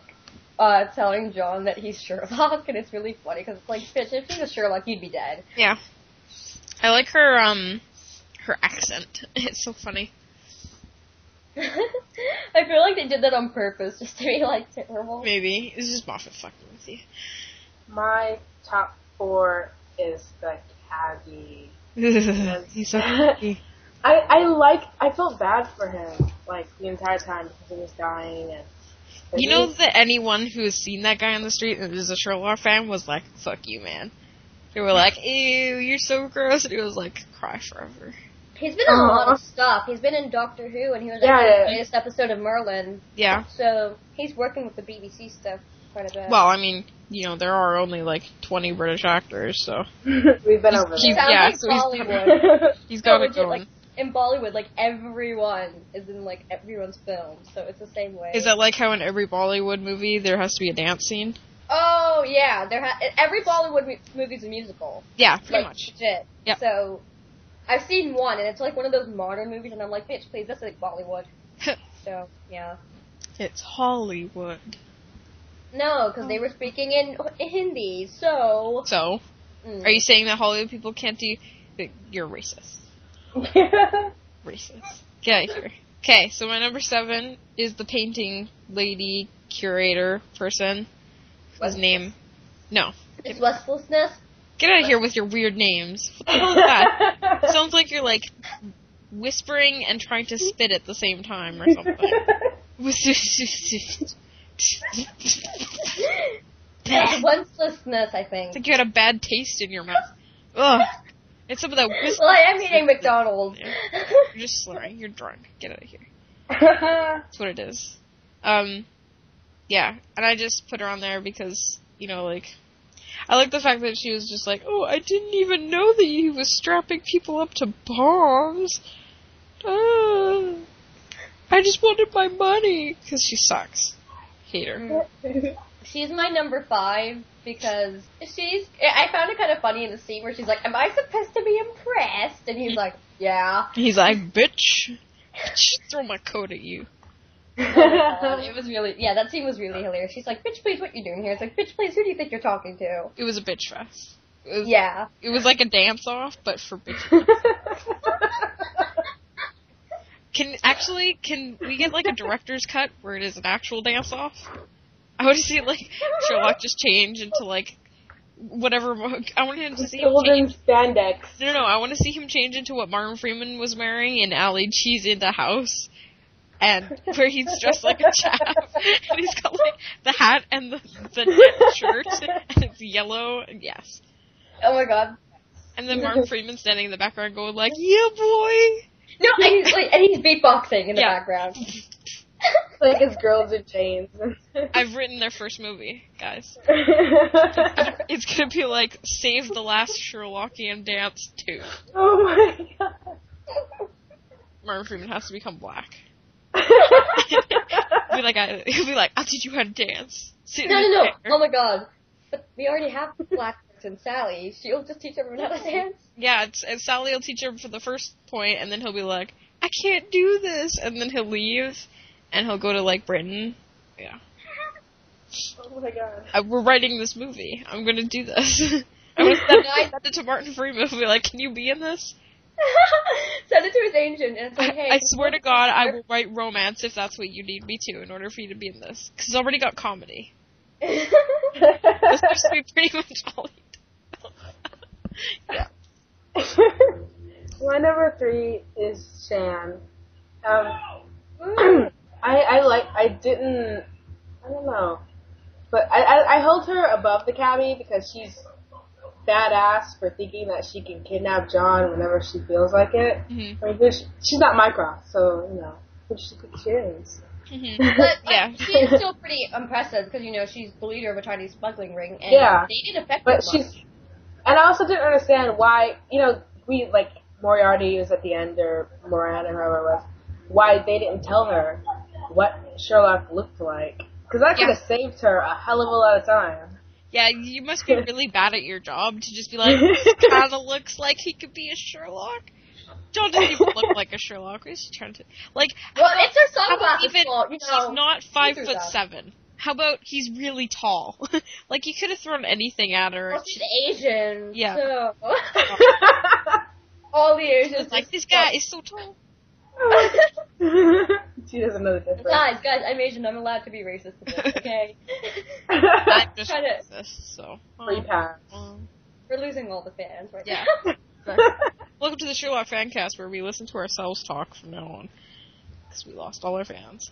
uh telling John that he's Sherlock, and it's really funny because it's like, bitch, if he was Sherlock, you'd be dead. Yeah. I like her um her accent. It's so funny. I feel like they did that on purpose just to be like terrible. Maybe it's just Moffat fucking with you. My top four is the cabbie. He's so funny. I I like I felt bad for him like the entire time because he was dying and. You know that anyone who has seen that guy on the street and is a Sherlock fan was like, "Fuck you, man." They were like, "Ew, you're so gross," and he was like, "Cry forever." He's been in a lot of uh-huh. stuff. He's been in Doctor Who, and he was Yeah, in yeah. the latest episode of Merlin. Yeah. So he's working with the BBC stuff quite a bit. Well, I mean, you know, there are only like 20 British actors, so We've been He's- over he's- that. Yeah, like so he's- Bollywood. he's No, got it going. like in Bollywood, like everyone is in like everyone's film, so it's the same way. Is that like how in every Bollywood movie there has to be a dance scene? Oh yeah, there ha- every Bollywood mu- movie's a musical, Yeah, pretty like much. legit. Yep. So I've seen one, and it's like one of those modern movies, and I'm like, bitch, please, that's like Bollywood. so yeah. It's Hollywood. No, because they were speaking in Hindi, so. So, mm. are you saying that Hollywood people can't do? You're racist. Racist. Get out of here. Okay, so my number seven is the painting lady curator person. His name? No. It's Wenceslas. Get out of here with your weird names. What the hell is that? Sounds like you're like whispering and trying to spit at the same time or something. It's Wenceslas, I think. like you had a bad taste in your mouth. Ugh. It's some of that whis- Well, I am eating McDonald's. You're just slurring. You're drunk. Get out of here. That's what it is. Um, yeah, and I just put her on there because you know, like, I like the fact that she was just like, "Oh, I didn't even know that he was strapping people up to bombs." Uh, I just wanted my money because she sucks. She's my number five because she's. I found it kind of funny in the scene where she's like, "Am I supposed to be impressed?" And he's like, "Yeah." He's like, "Bitch, bitch, throw my coat at you." Oh it was really yeah. That scene was really hilarious. She's like, "Bitch, please, what you doing here?" It's like, "Bitch, please, who do you think you're talking to?" It was a bitch fest. It was, Yeah. it was like a dance off, but for bitches. Can actually can we get like a director's cut where it is an actual dance off? I want to see like Sherlock just change into like whatever. mo- I want him to see him Golden change. spandex. No, no, no, I want to see him change into what Martin Freeman was wearing in Ali G in the House, and where he's dressed like a chap, and he's got like the hat and the the net shirt, and it's yellow. Yes, Oh my god. And then Martin Freeman standing in the background going like, "Yeah, boy." No, and he's like, and he's beatboxing in the Yeah. background. like his girls in chains. I've written their first movie, guys. It's gonna be like Save the Last Sherlockian Dance 2. oh my god. Martin Freeman has to become black. He'll be like, I, he'll be like, I'll teach you how to dance. Sit in No, no, no. chair. Oh my god. But we already have black person Sally. She'll just teach everyone how to dance. Yeah, it's, and Sally will teach him for the first point, and then he'll be like, I can't do this, and then he'll leave, and he'll go to like Britain. Yeah, Oh my god. uh, we're writing this movie. I'm gonna do this. I'm gonna send, send it to Martin Freeman. and be like, can you be in this? Send it to his agent and it's I, like, hey. I swear to God, I will write romance if that's what you need me to in order for you to be in this. Because I already got comedy. This to be pretty much all. Yeah. My number three is Shan. Um, I I like I didn't I don't know, but I, I I hold her above the cabbie because she's badass for thinking that she can kidnap John whenever she feels like it. Mhm. I mean, there's- she's not Mycroft, so you know, she she is. Mhm. But Yeah. she's still pretty impressive because you know she's the leader of a Chinese smuggling ring, and Yeah. they didn't affect But her she's, much. And I also didn't understand why, you know, we, like, Moriarty was at the end, or Moran, or whoever it was, why they didn't tell her what Sherlock looked like. Because that could have saved her a hell of a lot of time. Yeah, you must be really bad at your job to just be like, kind of looks like he could be a Sherlock. John doesn't even look like a Sherlock. What is she trying to like? Well, it's her sunglasses even fault, you know. he's not five foot that. seven. How about he's really tall? like you could have thrown anything at her. Well, she's Asian. Yeah. So. All the Asians. It's like this guy is so tall. she doesn't know the difference. Guys, guys, I'm Asian. I'm allowed to be racist this, okay? I'm just Trying to- this, so. Free um, pass. um, We're losing all the fans right Yeah. now. Welcome to the Sherlock Fancast, where we listen to ourselves talk from now on, because we lost all our fans.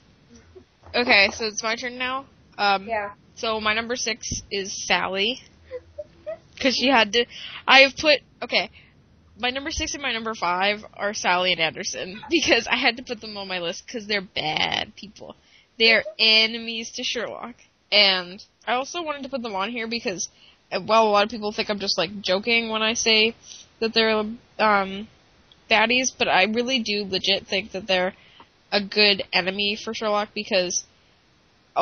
Okay, so it's my turn now. Um, yeah. So my number six is Sally, because she had to. I have put okay. My number six and my number five are Sally and Anderson because I had to put them on my list because they're bad people. They're enemies to Sherlock, and I also wanted to put them on here because, uh, well, a lot of people think I'm just like joking when I say that they're um, baddies, but I really do legit think that they're a good enemy for Sherlock because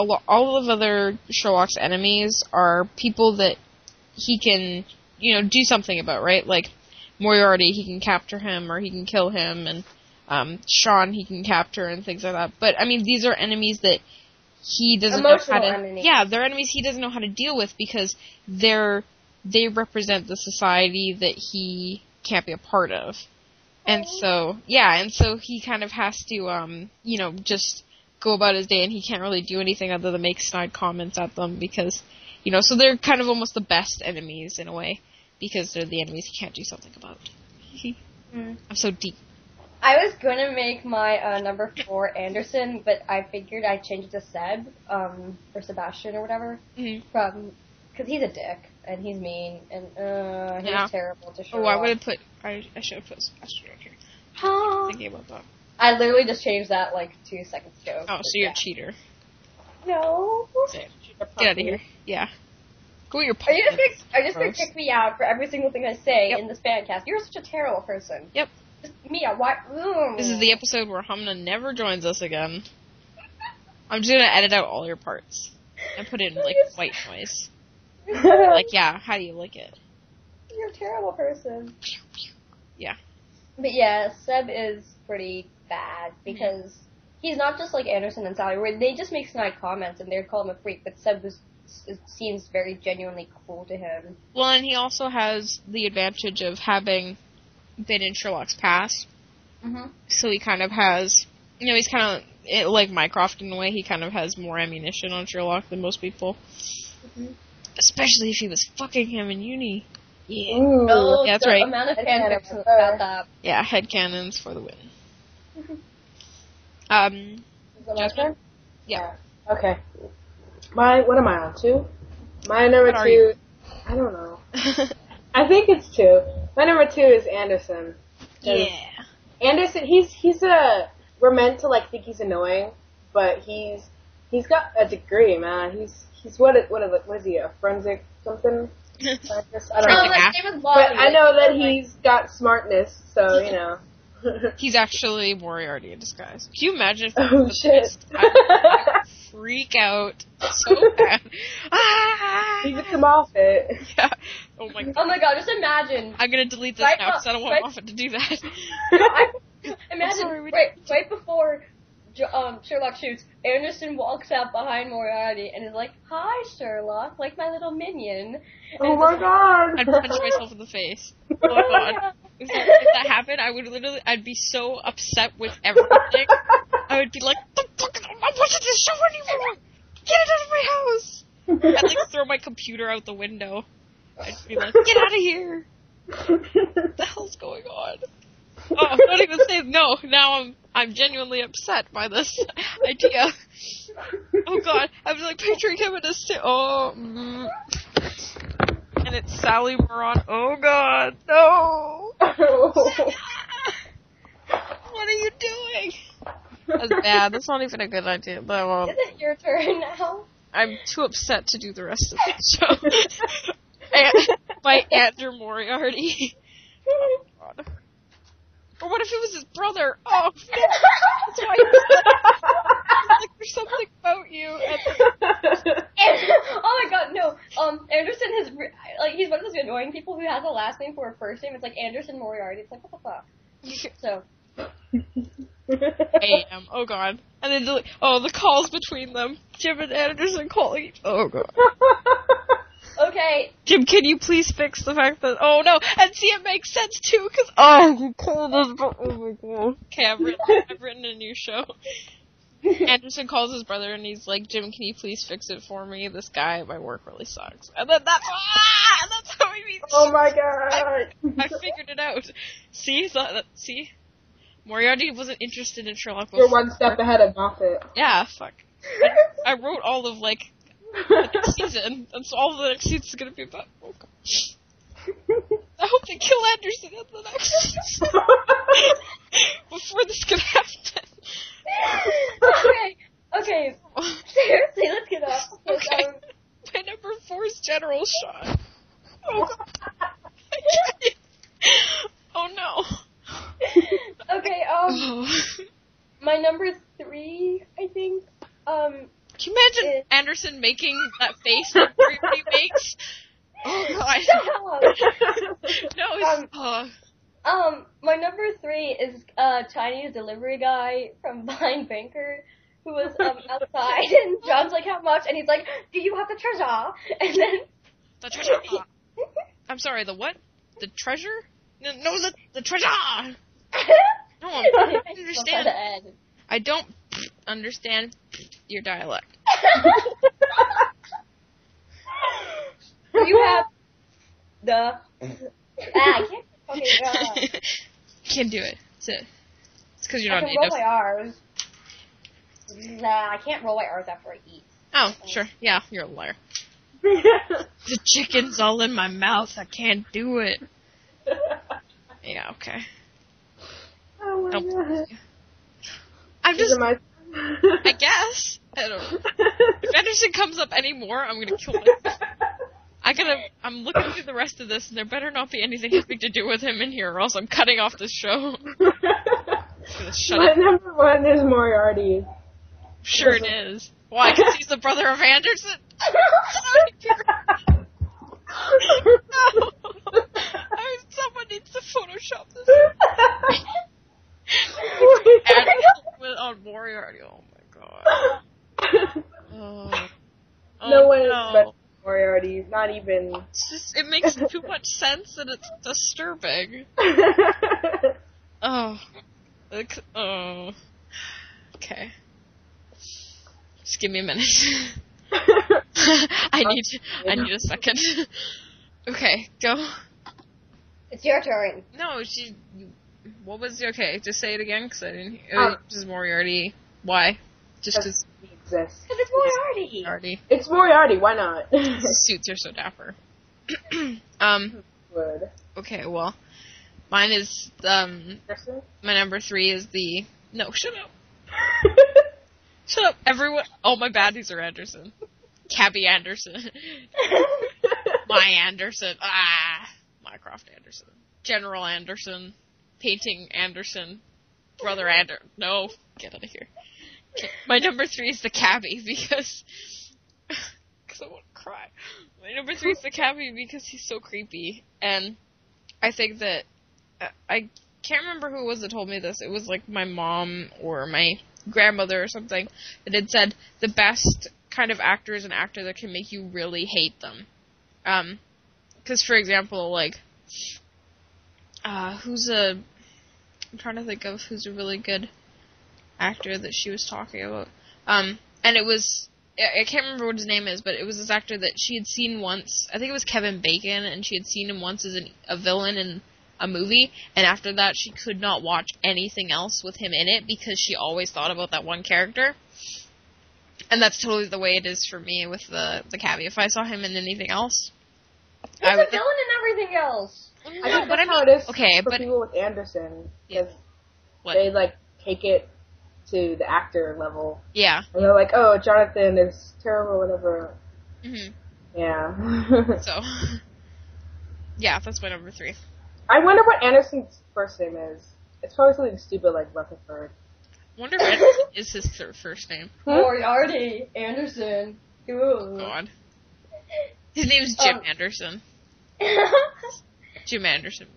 lo- all of other Sherlock's enemies are people that he can, you know, do something about, right? Like Moriarty, he can capture him or he can kill him, and um, Shan, he can capture and things like that. But I mean, these are enemies that he doesn't Emotional know how to. enemies. Yeah, they're enemies he doesn't know how to deal with because they're they represent the society that he can't be a part of. And so, yeah, and so he kind of has to, um, you know, just go about his day and he can't really do anything other than make snide comments at them because, you know, so they're kind of almost the best enemies in a way because they're the enemies he can't do something about. Mm. I'm so deep. I was gonna make my uh, number four Anderson, but I figured I'd change it to Seb, um, or Sebastian or whatever, Mhm. from because he's a dick and he's mean and uh, he's Yeah. terrible to show. Oh, I would have put, I, I should have put Sebastian on here. Thinking about that. I literally just changed that like two seconds ago. Oh, so you're a cheater. No. Get out of here. Yeah. Go with your Are you just pumpkin. gonna, are you just gonna kick me out for every single thing I say Yep. in this podcast? You're such a terrible person. Yep. Just Mia, why? mm. This is the episode where Hamna never joins us again. I'm just gonna edit out all your parts and put in like white noise. Like, yeah, how do you like it? You're a terrible person. Yeah. But yeah, Seb is pretty bad Mm-hmm. because he's not just like Anderson and Sally, where they just make snide comments and they call him a freak. But Seb was it seems very genuinely cool to him. Well, and he also has the advantage of having been in Sherlock's past, Mm-hmm. so he kind of has, you know, he's kind of like Mycroft in a way. He kind of has more ammunition on Sherlock than most people, Mhm. especially if he was fucking him in uni. Yeah. Ooh. Oh, Yeah, that's the right. amount of Head fanfics about that. Yeah, headcanons for the win. Um, Is that my Jasmine? turn? yeah. Okay. My, what am I on, two? My number What two? I don't know. I think it's two. My number two is Anderson. Yeah. Anderson, he's he's a. We're meant to like think he's annoying, but he's he's got a degree, man. He's he's what what is it- what is he a forensic something? Scientist? I don't know. Like, act. same with Law, But I know that he's got smartness, so you know. He's actually Moriarty in disguise. Can you imagine if oh was shit! this? I freak out so bad. Ah! He's a Moffat. Yeah. Oh my god. Oh my god, just imagine. I'm gonna delete this Right now because I don't want right- Moffat to do that. I, imagine sorry, right right before Jo- um, Sherlock shoots, Anderson walks out behind Moriarty and is like, "Hi, Sherlock, like my little minion." And Oh my god! I'd punch myself in the face. Oh god. If that, if that happened, I would literally, I'd be so upset with everything. I would be like, the fuck, I'm not watching this show anymore! Get it out of my house! I'd like throw my computer out the window. I'd be like, get out of here! What the hell's going on? Oh, don't even say no. Now I'm I'm genuinely upset by this idea. Oh god, I was like picturing him in a sti- oh, mm. and it's Sally Moron. Oh god, no! What are you doing? That's bad. That's not even a good idea. But um, Is it your turn now? I'm too upset to do the rest of the show. and, by Andrew Moriarty. God. Or what if it was his brother? Oh. That's why he was like, like, there's something about you. And oh my god, no. Um, Anderson has re- like he's one of those annoying people who has a last name for a first name. It's like Anderson Moriarty. It's like what the fuck. So AM. Oh god. And then the, oh the calls between them. Jim and Anderson calling. each- Oh god. okay, Jim, can you please fix the fact that oh no, and see it makes sense too, cause oh you called us, but oh my god. Okay, I've written, I've written a new show. Anderson calls his brother and he's like, Jim, can you please fix it for me? This guy at my work really sucks. And then that's ah, that's how he meets. oh my god! I figured it out. See, that, see, Moriarty wasn't interested in Sherlock You're before. one step ahead of Moffat. Yeah, fuck. I, I wrote all of like next season, and so all of the next season is gonna be about. Oh gosh. I hope they kill Anderson in the next season before this can happen. okay, okay. Seriously, let's get. Because, Okay. um, My number four is General Shot. Oh god. oh no. okay, um, Oh. my number three, I think. Um, Can you imagine. Anderson making that face that everybody makes? Oh god. no, it's, Um, oh. um, my number three is uh Chinese delivery guy from Blind Banker. Who was um, outside and John's like, how much? And he's like, do you have the treasure? And then the treasure. I'm sorry, the what? The treasure? No, no the, the treasure! No, I don't understand. I don't understand your dialect. you have the ah, I can't fucking Can't do it. It's. It's because you're I not can roll my R's. Nah, I can't roll my R's after I eat. Oh, sure. Yeah, you're a liar. The chicken's all in my mouth. I can't do it. Yeah, okay. oh my Don't god. I'm Is just, it my I guess. I don't know. If Anderson comes up anymore, I'm gonna kill myself. I gotta, I'm looking through the rest of this, and there better not be anything having to do with him in here, or else I'm cutting off this show. gonna shut my it. number one is Moriarty. Sure it is. Why? Because he's the brother of Anderson? no! I, someone needs to Photoshop this. Anderson with- on Moriarty. Oh my god. Oh. Oh, no oh, one is no. better than Moriarty. Not even. It's just, it makes too much sense and it's disturbing. Oh. Like, oh. Okay. Just give me a minute. I need I need a second. okay, go. It's your turn. No, she. You, what was okay? Just say it again, because I didn't. hear Um, This is Moriarty. Why? Just because he exists. Because it's Moriarty. Moriarty. It's Moriarty. Why not? Suits are so dapper. um. Would. Okay. Well, Mine is um Anderson? my number three is the no shut up shut up everyone oh my baddies are Anderson, Cabby Anderson, my Anderson ah Mycroft Anderson, General Anderson, Painting Anderson, Brother Ander no get out of here. My number three is the Cabby because because I want to cry. My number three is the Cabby because he's so creepy and I think that uh, I can't remember who it was that told me this. It was like my mom or my grandmother or something that had said the best kind of actor is an actor that can make you really hate them. Um, because for example, like, uh, who's a, I'm trying to think of who's a really good actor that she was talking about. Um, and it was, I can't remember what his name is, but it was this actor that she had seen once. I think it was Kevin Bacon, and she had seen him once as an, a villain in a movie, and after that she could not watch anything else with him in it because she always thought about that one character. And that's totally the way it is for me with the the cabbie. If I saw him in anything else, He's I a would villain in everything else. I no, think but that's I how it is okay, for but people with Anderson. Yeah. Because what? they like take it to the actor level. yeah. And they're like, oh, Jonathan is terrible, whatever. hmm Yeah. So, yeah, that's my number three. I wonder what Anderson's first name is. It's probably something stupid like Rutherford. Wonder if Anderson is his third first name. Moriarty Anderson. Ooh. God, his name's Jim Um, Anderson. Jim Anderson.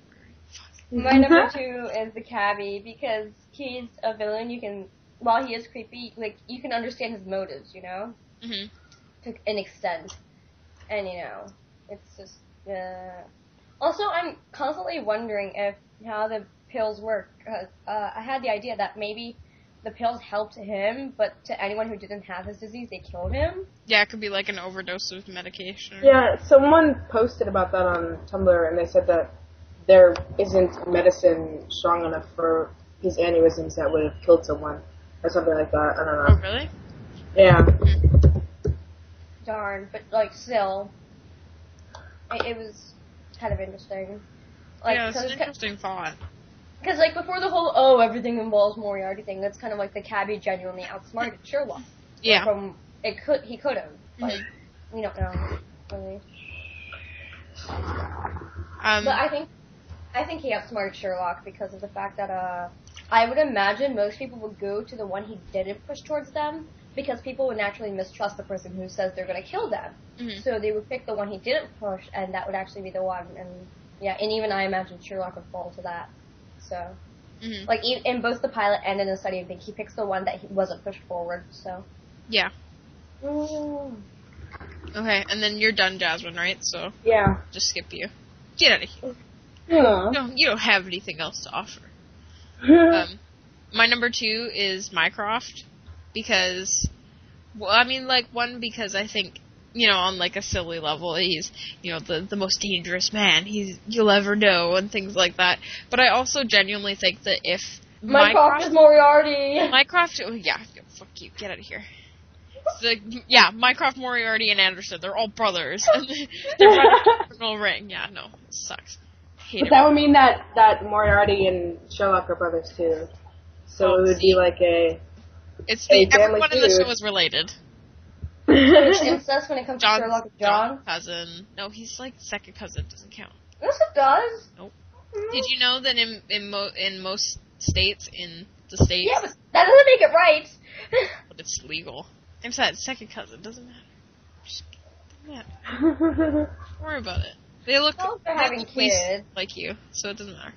My number two is the cabbie because he's a villain. You can, while he is creepy, like you can understand his motives, you know, hmm to an extent. And you know, it's just. Uh... Also, I'm constantly wondering if how the pills work. Cause, uh, I had the idea that maybe the pills helped him, but to anyone who didn't have his disease, they killed him. Yeah, it could be like an overdose of medication. Yeah, someone posted about that on Tumblr, and they said that there isn't medicine strong enough for his aneurysms that would have killed someone, or something like that. I don't know. Oh, really? Yeah. Darn, but like still, it, it was kind of interesting. Like, yeah, it's cause an it's ki- interesting thought. Because like before the whole oh everything involves Moriarty thing, that's kind of like the cabbie genuinely outsmarted Sherlock. Yeah. From it could he could have like Mhm. we don't know really, Um, but I think I think he outsmarted Sherlock because of the fact that uh I would imagine most people would go to the one he didn't push towards them because people would naturally mistrust the person who says they're gonna kill them. mhm. So they would pick the one he didn't push, and that would actually be the one. And yeah, and even I imagine Sherlock would fall to that. So. Mhm. Like in both the pilot and in the study, I think he picks the one that he wasn't pushed forward. So. Yeah. Okay, and then you're done, Jasmine, right? So Yeah. just skip you. Get out of here. Yeah. No, you don't have anything else to offer. Um, my number two is Mycroft because, well, I mean, like one because I think you know on like a silly level he's you know the the most dangerous man he's you'll ever know and things like that. But I also genuinely think that if Mycroft is Moriarty. Mycroft, oh, yeah, fuck you, get out of here. The, yeah, Mycroft, Moriarty, and Anderson, they're all brothers. They're running a criminal ring. Yeah, no, it sucks. Hate But it. that would mean that that Moriarty and Sherlock are brothers too. So Oh, it would see. be like a. It's the, family everyone in the show is related. It's incest when it comes to John's Sherlock and John. cousin. No, he's like second cousin. Doesn't count. Yes, it does. Nope. Did you know that in in, mo- in most states in the states, Yeah, but that doesn't make it right. but it's legal. I'm sorry, second cousin doesn't matter. Just, doesn't matter. Don't worry about it. They look, Well, they're having kids. like you, so it doesn't matter.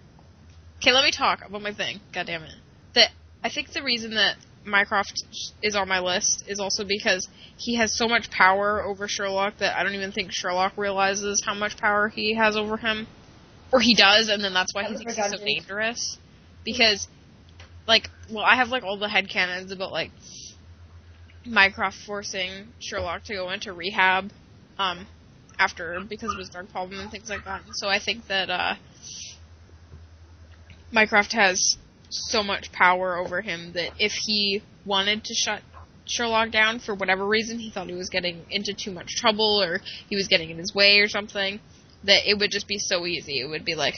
Okay, let me talk about my thing. God damn it. That I think the reason that Mycroft is on my list is also because he has so much power over Sherlock that I don't even think Sherlock realizes how much power he has over him. Or he does, and then that's why That he thinks he's so dangerous. Because, like, well, I have, like, all the headcanons about, like, Mycroft forcing Sherlock to go into rehab, um, after, because of his drug problem and things like that. So I think that, uh, Mycroft has so much power over him that if he wanted to shut Sherlock down for whatever reason, he thought he was getting into too much trouble or he was getting in his way or something, that it would just be so easy. It would be like,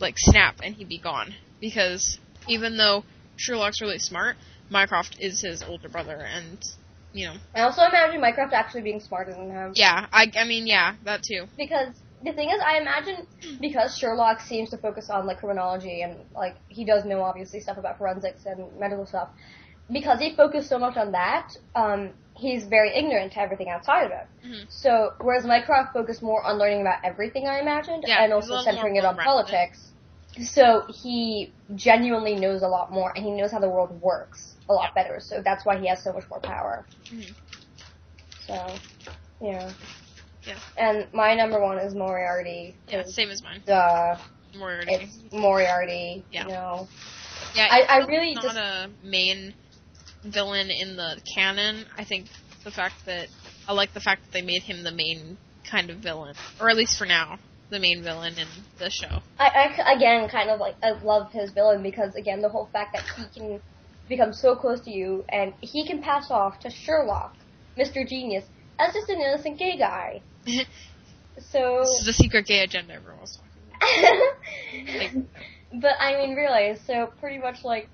like snap and he'd be gone. Because even though Sherlock's really smart, Mycroft is his older brother, and you know, I also imagine Mycroft actually being smarter than him. yeah, I I mean, yeah, that too. Because the thing is, I imagine because Sherlock seems to focus on like criminology and like he does know obviously stuff about forensics and medical stuff. Because he focused so much on that, um, he's very ignorant to everything outside of it. Mhm. So whereas Mycroft focused more on learning about everything, I imagined, Yeah, and also centering it on politics. So he genuinely knows a lot more, and he knows how the world works a lot better. So that's why he has so much more power. Mhm. So, yeah. Yeah. And my number one is Moriarty. Yeah, same as mine. Duh, Moriarty. it's Moriarty. Yeah. You know. Yeah, I- I really he's just- not a main villain in the canon. I think the fact that I like the fact that they made him the main kind of villain, or at least for now, the main villain in the show. I, I again kind of like I love his villain because again the whole fact that he can become so close to you and he can pass off to Sherlock, Mr. Genius, as just an innocent gay guy. So. This is the secret gay agenda everyone was talking about. but I mean, really, so pretty much like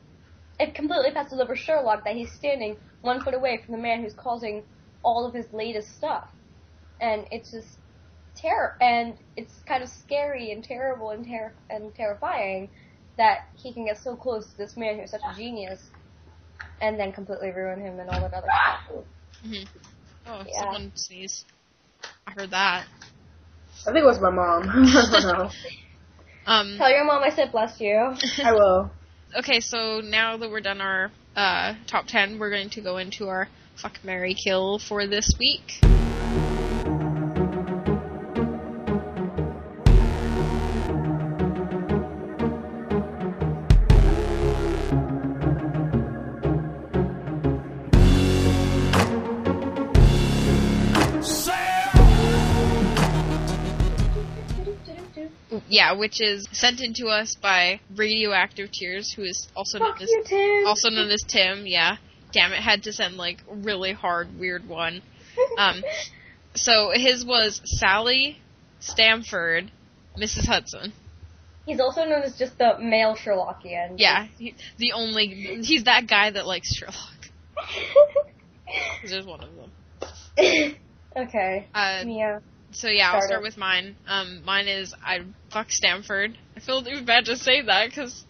it completely passes over Sherlock that he's standing one foot away from the man who's causing all of his latest stuff, and it's just terror, and it's kind of scary and terrible and ter- and terrifying that he can get so close to this man who's such a genius, and then completely ruin him and all that other stuff. Mhm. Oh, Yeah. someone sneezed. I heard that. I think it was my mom. I don't know. Um, Tell your mom I said bless you. I will. okay, so now that we're done our uh, top 10, we're going to go into our fuck, Mary kill for this week. Yeah, which is sent in to us by Radioactive Tears, who is also known as you, Tim. also known as Tim. Yeah, damn it, had to send like really hard, weird one. Um, so his was Sally Stamford, Mrs. Hudson. He's also known as just the male Sherlockian. Yeah, he, the only he's that guy that likes Sherlock. There's one of them. okay. Uh, Yeah. so yeah, I'll Start start with mine. Um, mine is I fuck Stamford. I feel even bad to say that because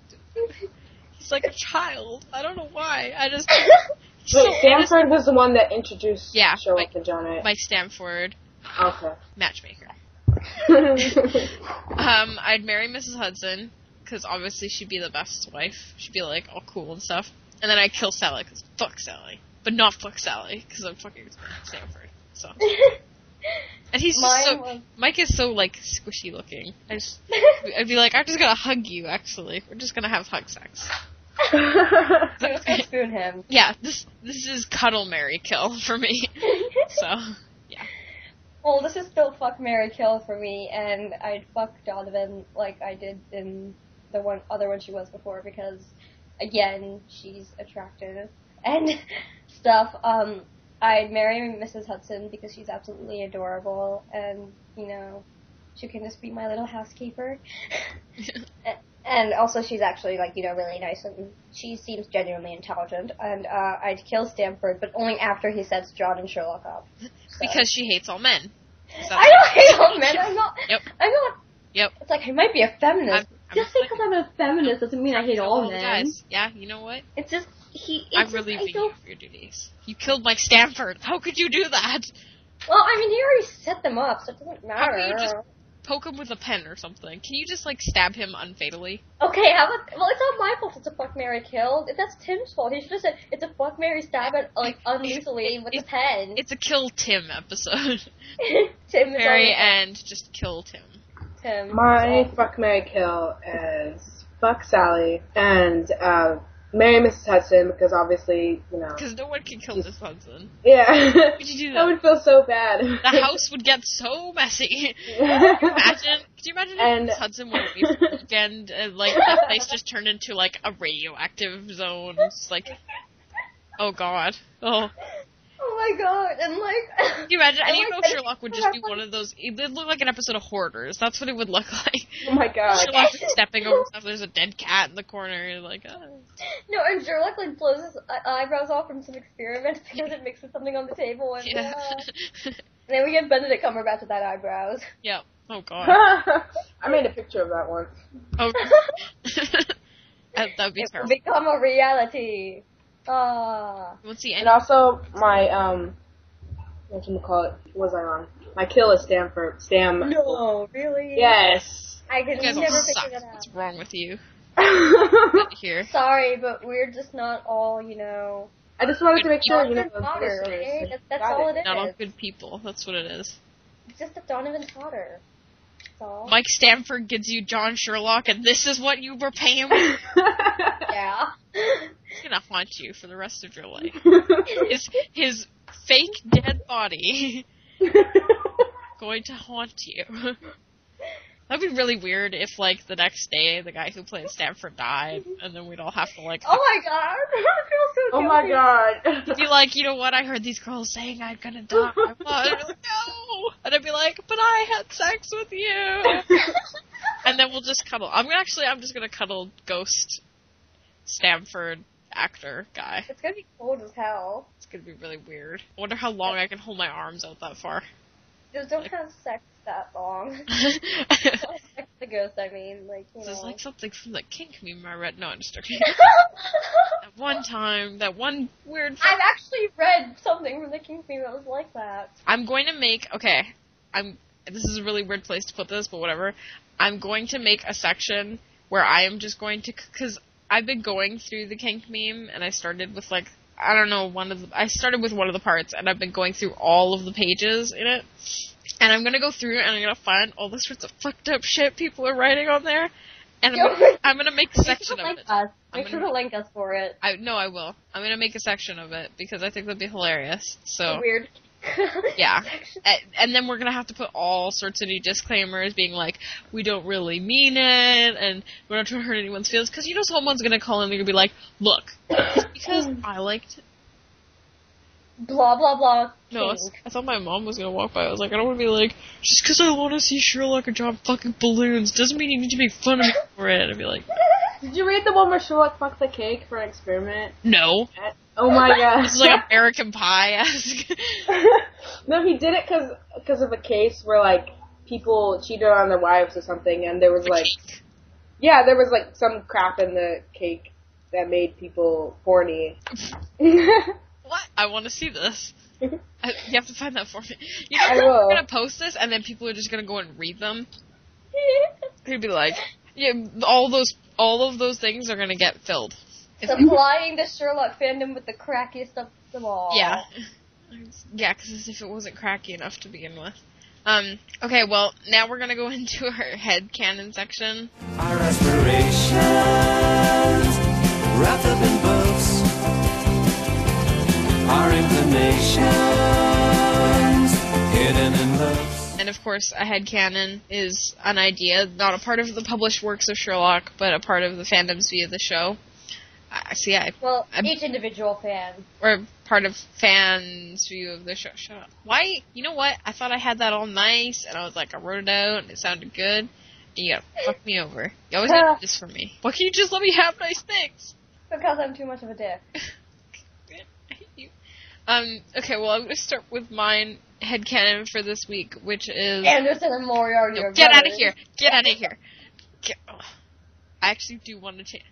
he's like a child. I don't know why. I just he's so Stamford was the one that introduced Yeah, Sherlock Mike- and John, right? Mike Stamford, Okay. matchmaker. Um, I'd marry Mrs. Hudson because obviously she'd be the best wife. She'd be like all cool and stuff. And then I'd kill Sally because fuck Sally, but not fuck Sally because I'm fucking Stamford. So and he's just so was- Mike is so like squishy looking. I just I'd be like I'm just gonna hug you. Actually, we're just gonna have hug sex. Dude, let's go spoon him. Yeah, this this is cuddle Mary kill for me. So yeah. Well, this is still fuck Mary kill for me, and I'd fuck Donovan like I did in the one other one she was before because, again, she's attractive and stuff. Um, I'd marry Mrs. Hudson because she's absolutely adorable, and you know, she can just be my little housekeeper. And also, she's actually like you know really nice, and she seems genuinely intelligent. And uh, I'd kill Stamford, but only after he sets John and Sherlock up. So. because she hates all men. So- I don't hate all men. I'm not. Yep. I'm not. Yep. It's like I might be a feminist. I'm- I'm just because I'm a feminist doesn't mean I hate all men. guys. Yeah, you know what? It's just he. It's I'm relieving you of your duties. You killed Mike Stamford. How could you do that? Well, I mean, he already set them up, so it doesn't matter. How matter. can you just poke him with a pen or something? Can you just like stab him unfatally? Okay, how about? Well, it's not my fault. It's a fuck Mary kill. That's Tim's fault. He should have said it's a fuck Mary stab it like unloosely with a pen. It's a kill Tim episode. Tim is Mary always and just kill Tim. Tim. My fuck Mary kill is fuck Sally and uh, marry Mrs. Hudson because obviously, you know. Because no one can kill this Hudson. Yeah. Would you do I that? would feel so bad. The house would get so messy. Imagine, could you imagine And- if Hudson went away for the weekend and like that place just turned into like a radioactive zone? It's like, oh god, oh Oh my god! And like, Can you imagine? And, I like, know Benedict Sherlock would just be one of those. It would look like an episode of Hoarders. That's what it would look like. Oh my god. Sherlock just stepping over stuff. There's a dead cat in the corner. You're like, oh. No, and Sherlock like blows his eye- eyebrows off from some experiment because it mixes something on the table, and, yeah. uh, and then we get Benedict Cumberbatch with that eyebrows. yep. Oh god. I made a picture of that once. Oh. that that would be It will terrible. become a reality. Ah. We'll see. And also my um what you call it? What was I on? My kill is Stamford. Stam. No, really? Yes. I you could guys never suck. figure that out. What's wrong with you? Here. Sorry, but we're just not all, you know. I just wanted to make sure you know. Donovan Potter, okay? That's, that's got all it is. Not all good people. That's what it is. It's just a Donovan Potter. That's all. Mike Stamford gives you John Sherlock, and this is what you were paying with. Yeah. He's gonna haunt you for the rest of your life. His his fake dead body going to haunt you. That'd be really weird if, like, the next day the guy who played Stamford died, and then we'd all have to like oh my god. I feel so oh my guilty. god. be like, you know what? I heard these girls saying I'm gonna die. I'd be like, no, and I'd be like, but I had sex with you. And then we'll just cuddle. I'm gonna actually, I'm just gonna cuddle ghost Stamford actor guy. It's gonna be cold as hell. It's gonna be really weird. I wonder how long I can hold my arms out that far. Just don't have sex that long. sex the ghost, I mean, like, you know. is like something from the kink meme I read. No, I'm just joking. that one time, that one weird. I've actually read something from the kink meme that was like that. I'm going to make okay. I'm. This is a really weird place to put this, but whatever. I'm going to make a section where I am just going to because I've been going through the kink meme, and I started with like I don't know one of the. I started with one of the parts, and I've been going through all of the pages in it. And I'm gonna go through and I'm gonna find all the sorts of fucked up shit people are writing on there, and I'm gonna, I'm gonna make a Make section of it. us. I'm Make sure to link us for it. I no, I will. I'm gonna make a section of it because I think that'd be hilarious. So Weird. Yeah. And then we're gonna have to put all sorts of new disclaimers, being like, we don't really mean it, and we're not trying to hurt anyone's feelings, because you know someone's gonna call in and they're gonna be like, look, because I liked. blah blah blah. No, I. Thought my mom was gonna walk by. I was like, I don't want to be like, just because I want to see Sherlock and John fucking balloons doesn't mean you need to make fun of me for it. I'd be like, Did you read the one where Sherlock fucked the cake for an experiment? no, Oh my god. this is like American Pie esque. no, he did it because because of a case where like people cheated on their wives or something, and there was like yeah, there was like some crap in the cake that made people horny. What? I want to see this. I, you have to find that for me. You know, I we're gonna post this, and then people are just gonna go and read them. He'd be like, "Yeah, all those, all of those things are gonna get filled." If Supplying the Sherlock fandom with the crackiest of them all. yeah, yeah, because as if it wasn't cracky enough to begin with. Um. Okay. Well, now we're gonna go into our head canon section. Our aspirations wrapped up in books. Our inclinations hidden in looks. And of course, a head canon is an idea, not a part of the published works of Sherlock, but a part of the fandom's view of the show. I see. I Well, I'm- each individual fan. or part of fans' view of the show. Shut up. Why? You know what? I thought I had that all nice, and I was like, I wrote it out, and it sounded good. And you gotta fuck me over. You always have this for me. Why can't you just let me have nice things? Because I'm too much of a dick. I hate you. Um. Okay. Well, I'm gonna start with mine headcanon for this week, which is. Anderson and Moriarty No, get out of here! Get out of here! Get, ugh. I actually do want to change.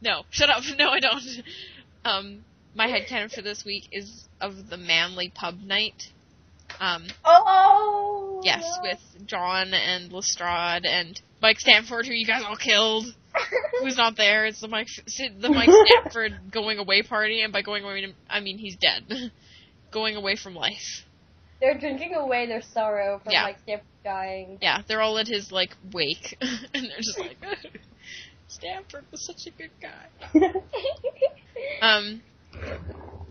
No, shut up. No, I don't. Um, my headcanon for this week is of the Manly Pub Night. Um, Oh! yes, no. with John and Lestrade and Mike Stamford, who you guys all killed. Who's not there? It's the Mike the Mike Stamford going away party, and by going away, I mean he's dead. going away from life. They're drinking away their sorrow from Yeah. like Stamford dying. Yeah, they're all at his like wake, and they're just like, Stamford was such a good guy. Um,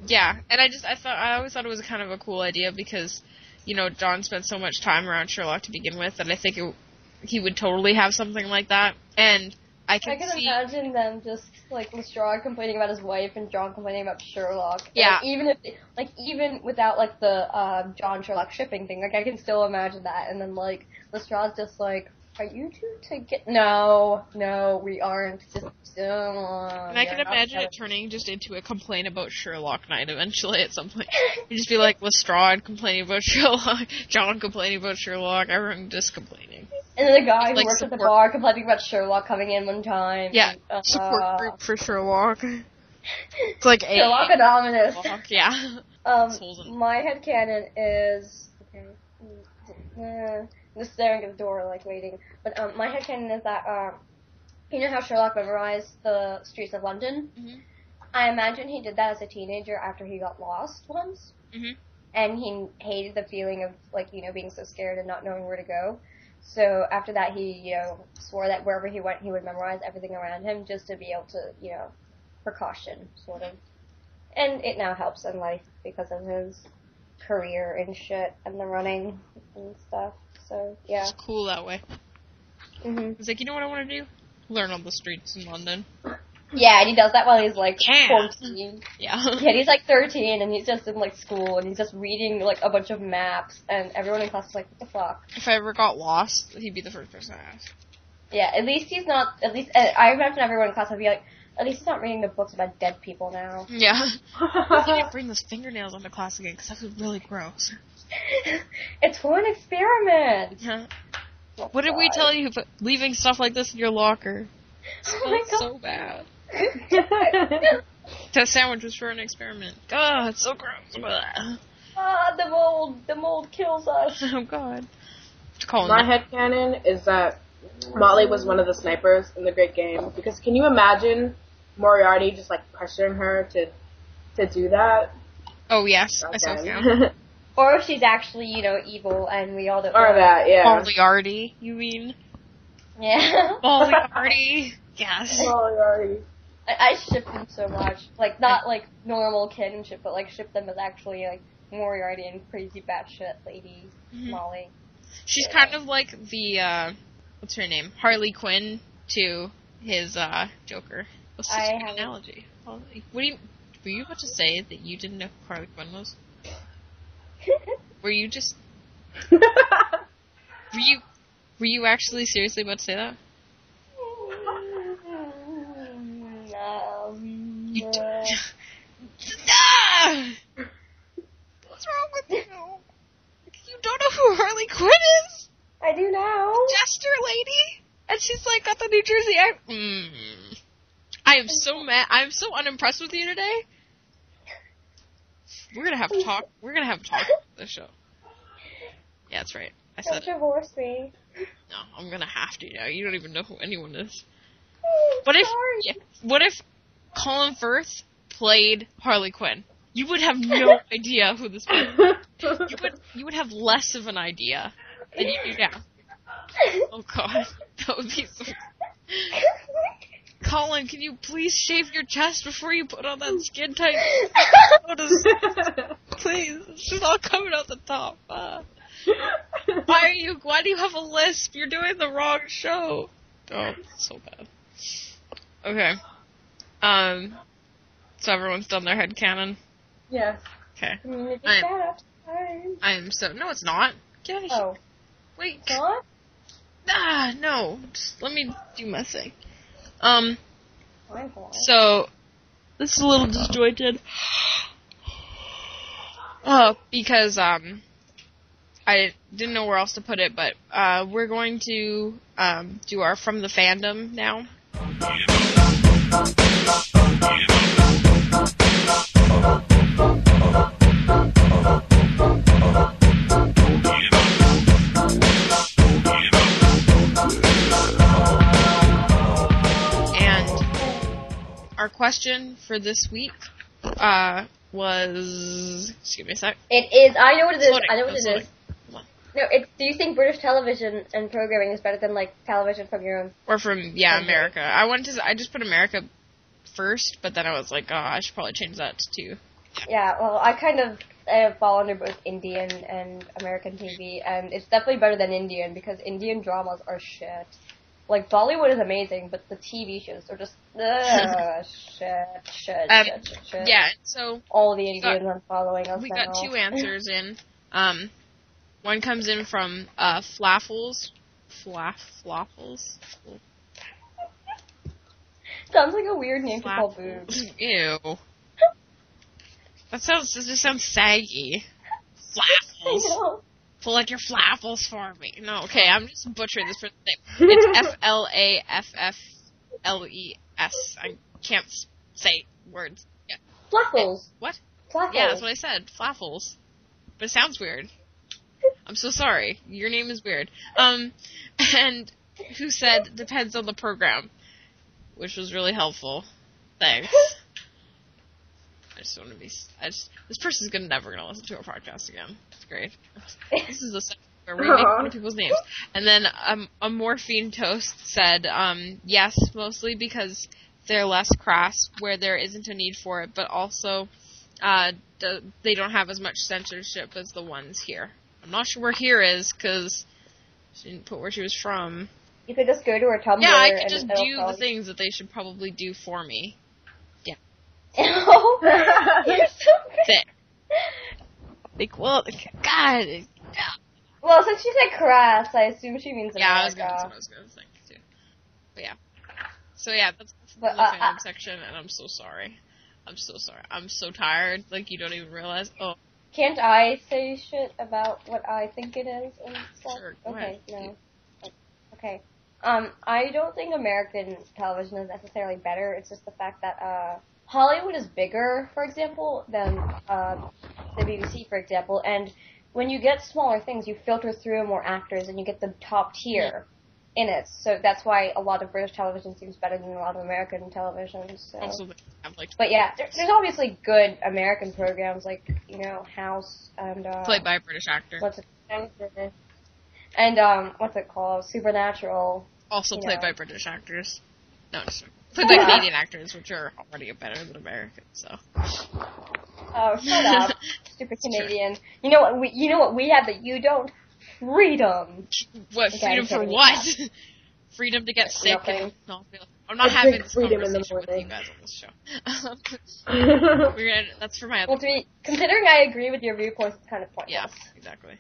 yeah, and I just I thought I always thought it was kind of a cool idea because, you know, John spent so much time around Sherlock to begin with that I think it, he would totally have something like that. And I can I can, can see. imagine them just like Lestrade complaining about his wife and John complaining about Sherlock. And, Yeah. like, even if, like, even without like the um, John Sherlock shipping thing, like I can still imagine that. And then like Lestrade's just like, "Are you two to get? No, no, we aren't. Just don't. And I can imagine it turning just into a complaint about Sherlock Knight eventually at some point. You'd just be like Lestrade complaining about Sherlock, John complaining about Sherlock, everyone just complaining. And then the guy who like, works at the bar complaining about Sherlock coming in one time. Yeah, and, uh, support group for Sherlock. It's like a Sherlock Anonymous. Sherlock, yeah. Um, my headcanon is okay. mm, I'm just staring at the door, like waiting. But um, my headcanon is that um, you know how Sherlock memorized the streets of London. Mhm. I imagine he did that as a teenager after he got lost once, Mhm. and he hated the feeling of like you know being so scared and not knowing where to go. So after that, he you know swore that wherever he went, he would memorize everything around him just to be able to you know precaution sort of. And it now helps in life because of his career and shit and the running and stuff. So yeah. It's cool that way. hmm It's like, you know what I want to do? Learn on the streets in London. Yeah, and he does that while he's like Yeah. 14. Yeah. Yeah, he's like 13 and he's just in like school and he's just reading like a bunch of maps and everyone in class is like, what the fuck? if I ever got lost, he'd be the first person I ask. Yeah, at least he's not, at least, uh, I imagine everyone in class would be like, at least he's not reading the books about dead people now. Yeah. I can't bring those fingernails onto class again because that was really gross. It's for an experiment! Yeah. What did we tell you about leaving stuff like this in your locker? Oh my Smells god. so bad. That sandwich was for an experiment. God, it's so gross. Blah. ah, the mold, the mold kills us. Oh God. Colin, My headcanon is that Molly was one of the snipers in the Great Game. Because can you imagine Moriarty just like pressuring her to to do that? Oh yes, I saw Okay. him. Or if she's actually, you know, evil and we all don't or know. that, yeah. Moriarty, you mean? Yeah. Moriarty. Yes. Moriarty. I, I ship them so much. Like, not like normal kinship, but like ship them as actually like Moriarty and crazy batshit lady Mhm. Molly. She's kind of like the uh what's her name? Harley Quinn to his uh Joker. What's I such a good haven't- analogy? Harley- What do you were you about to say that you didn't know who Harley Quinn was? Were you just were you were you actually seriously about to say that? um, You d- ah! What's wrong with you? You don't know who Harley Quinn is? I do now. Jester lady? And she's like got the New Jersey. Mm. I am so mad. I'm so unimpressed with you today. We're gonna have to talk. We're gonna have to talk about this show. Yeah, that's right. I said Don't divorce me. No, I'm gonna have to now. You don't even know who anyone is. Oh, What if? Yeah, what if Colin Firth played Harley Quinn? You would have no idea who this was. You would. You would have less of an idea than you do now. Oh God, that would be so. Colin, can you please shave your chest before you put on that skin tight? Please, it's just all coming out the top. Uh, why are you? Why do you have a lisp? You're doing the wrong show. Oh, so bad. Okay. Um. So everyone's done their head canon. yes. Okay. Community I'm- I am so. No, it's not. Get out of here. Oh, Wait. John? Ah, no. Just let me do my thing. Um. So, this is a little disjointed. Uh, because, um, I didn't know where else to put it, but, uh, we're going to, um, do our From the Fandom now. And question for this week, uh, was, excuse me a sec. It is. I know what it is. Loading, I know what it's it loading. is. No, it's. Do you think British television and programming is better than like television from your own? Or from yeah, Okay. America. I wanted to. I just put America first, but then I was like, oh, I should probably change that to. Yeah. Well, I kind of uh, fall under both Indian and American TV, and it's definitely better than Indian because Indian dramas are shit. Like Bollywood is amazing, but the TV shows are just ugh, shit, shit, Um, shit, shit, shit. Yeah, so All the got- Indians are following us we now. got two answers in. Um, one comes in from uh, Flaffles. Flaff Flaffles. Sounds like a weird name to call boobs. Ew. That sounds. That just sounds saggy. Flaffles. Out your flaffles for me. No, okay, I'm just butchering this person's name. It's F L A F F L E S. I can't say words. Yeah. Flaffles. What? Flaffles. Yeah, that's what I said. Flaffles. But it sounds weird. I'm so sorry. Your name is weird. Um, and who said depends on the program, which was really helpful. Thanks. I just want to be. I just this person's gonna never gonna listen to our podcast again. It's great. This is the section where we make fun of people's names. And then um, a morphine toast said um, yes, mostly because they're less crass where there isn't a need for it, but also uh, the, they don't have as much censorship as the ones here. I'm not sure where here is because she didn't put where she was from. You could just go to her Tumblr. Yeah, I could just do tell the things that they should probably do for me. Yeah. You're so good. Like, well, God, Well, since she said crass, I assume she means yeah, I was gonna, that's what I was gonna think too. But yeah, so yeah, that's, that's But, the uh, fandom uh, section, and I'm so sorry. I'm so sorry. I'm so tired. Like you don't even realize. Oh, Can't I say shit about what I think it is and stuff? Sure, go okay, ahead. no. Okay. Um, I don't think American television is necessarily better. It's just the fact that uh, Hollywood is bigger, for example, than uh, the BBC, for example. And when you get smaller things, you filter through more actors and you get the top tier in it. So that's why a lot of British television seems better than a lot of American television. So. also like But yeah, there, there's obviously good American programs like you know House and uh, played by a British actor. what's it and um what's it called Supernatural. Also played know. by British actors. No, just played by Canadian actors, which are already better than American. So Oh, shut up, stupid. Canadian. You know what we you know what we have that you don't? Freedom. what? Okay, Freedom for what? freedom to get sick Nothing. and not feel. I'm not having this freedom in conversation with you morning. guys on this show. We're gonna, that's for my other Well, to be considering I agree with your viewpoints, it's kind of pointless. Yeah, exactly.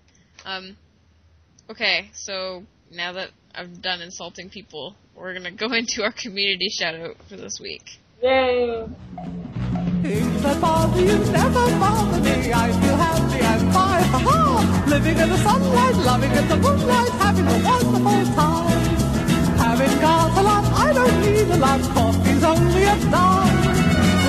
Um, okay, so now that I've done insulting people, we're gonna go into our community shout out for this week. Yay. Things that bother you never bother me. I feel happy and fine. Ha-ha! Living in the sunlight, loving in the moonlight, having a wonderful time. Having got a lot, I don't need a lot. Coffee's only a dime.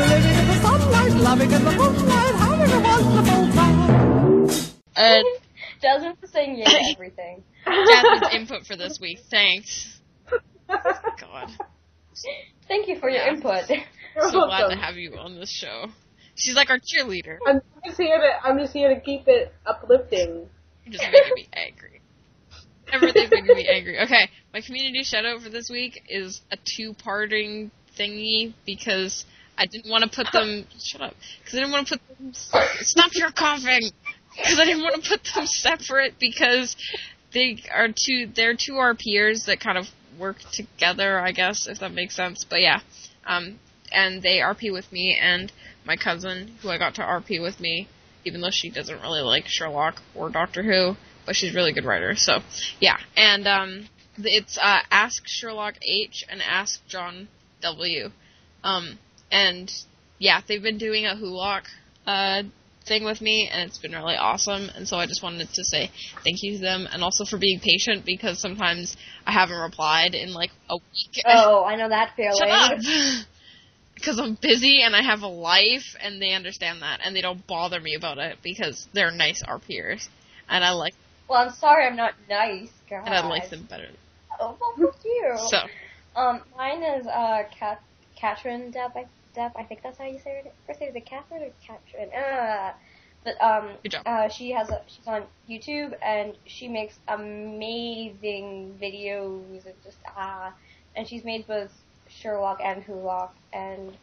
Living in the sunlight, loving in the moonlight, having a wonderful time. Uh, Jasmine's saying yeah to everything. Jasmine's input for this week. Thanks. God, Thank you for your Yeah. input. So glad to have you on this show. She's like our cheerleader. I'm just here to I'm just here to keep it uplifting. You're just making me angry. Everything's making me angry. Okay, my community shout out for this week is a two-parting thingy because I didn't want to put them. shut up. Because I didn't want to put them. Stop your coughing. Because I didn't want to put them separate because they are two. They're two our peers that kind of work together. I guess if that makes sense. But yeah, um, and they RP with me and my cousin who I got to RP with me even though she doesn't really like Sherlock or Doctor Who, but she's a really good writer. So, yeah. And um, it's uh, Ask Sherlock H and Ask John W. Um, and yeah, they've been doing a Wholock uh, thing with me, and it's been really awesome. And so I just wanted to say thank you to them, and also for being patient because sometimes I haven't replied in like a week. Oh, I know that feeling. Shut up. Because I'm busy and I have a life, and they understand that, and they don't bother me about it because they're nice RPers, and I like Well, I'm sorry I'm not nice, God. and I like them better. Oh, well, fuck you. So Um, mine is uh, Kat- Katrin Depp. I, Depp. I think that's how you say it. First name is it Catherine or Katrin? Uh, but um, Good job. uh, she has a she's on YouTube and she makes amazing videos and just ah, and she's made both Sherlock and Wholock, and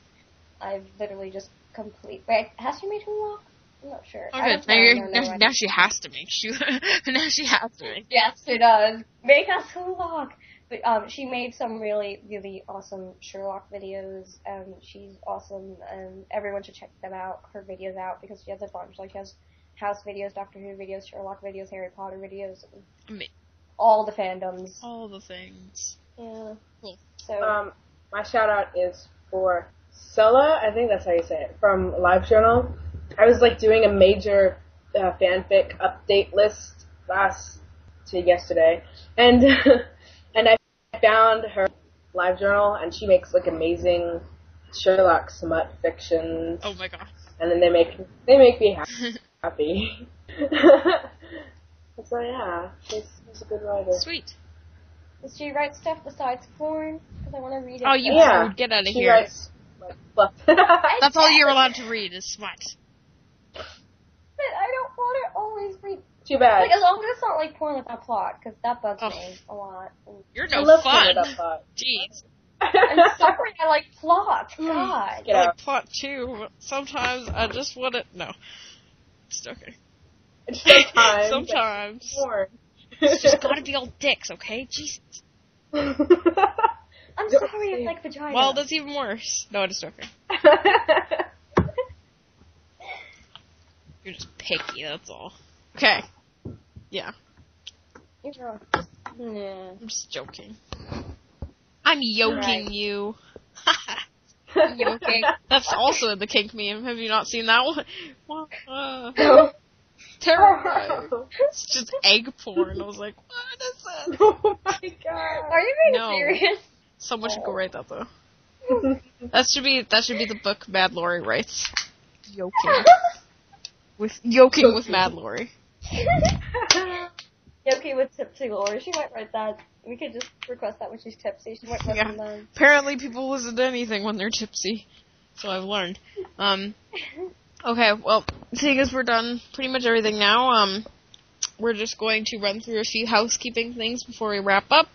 I've literally just complete. Wait, has she made Wholock? I'm not sure. oh, I good. Now, know, you're, no, no, now, now she has to make sure. now she has to make. Yes, it does. Make us Wholock. but um, she made some really, really awesome Sherlock videos. Um, she's awesome, and everyone should check them out, her videos out, because she has a bunch. Like she has House videos, Doctor Who videos, Sherlock videos, Harry Potter videos, Ama- all the fandoms. All the things. Yeah. Cool. So Um, my shout out is for Sella. I think that's how you say it from LiveJournal. I was like doing a major uh, fanfic update list last to yesterday, and and I found her LiveJournal, and she makes like amazing Sherlock smut fiction, Oh my god. and then they make they make me ha- happy. so yeah, she's, she's a good writer. Sweet. Does she write stuff besides porn? Because I want to read it. Oh, you Yeah. prude, get out of She here. writes like. That's all you're allowed to read is smut. But I don't want to always read. Too bad. Like as long as it's not like porn without plot, because that bugs Oh. me a lot. You're I no love fun. Canada Pot. Jeez. I'm sorry, I like plot. God. Get I out. like plot too, but sometimes I just want to. No. It's okay. Sometimes. Sometimes. Porn. It's just gotta be all dicks, okay? Jesus. I'm Don't sorry, say it's like vagina. Well, that's even worse. No, I just okay. You're just picky, that's all. Okay. Yeah, You're wrong. Yeah. I'm just joking. I'm yoking Right. you. yoking. That's also in the kink meme. Have you not seen that one? Well, uh, oh terrible. It's just egg porn. I was like, what is this? oh my god. Are you being No. serious? Someone should go write that though. That should be that should be the book Mad Lori writes. Yoking with yoking with Mad Lori. yoking with tipsy Lori. She might write that. We could just request that when she's tipsy. She might write Yeah. them. Apparently, people listen to anything when they're tipsy. So I've learned. Um. Okay, well, seeing as we're done pretty much everything now, um, we're just going to run through a few housekeeping things before we wrap up.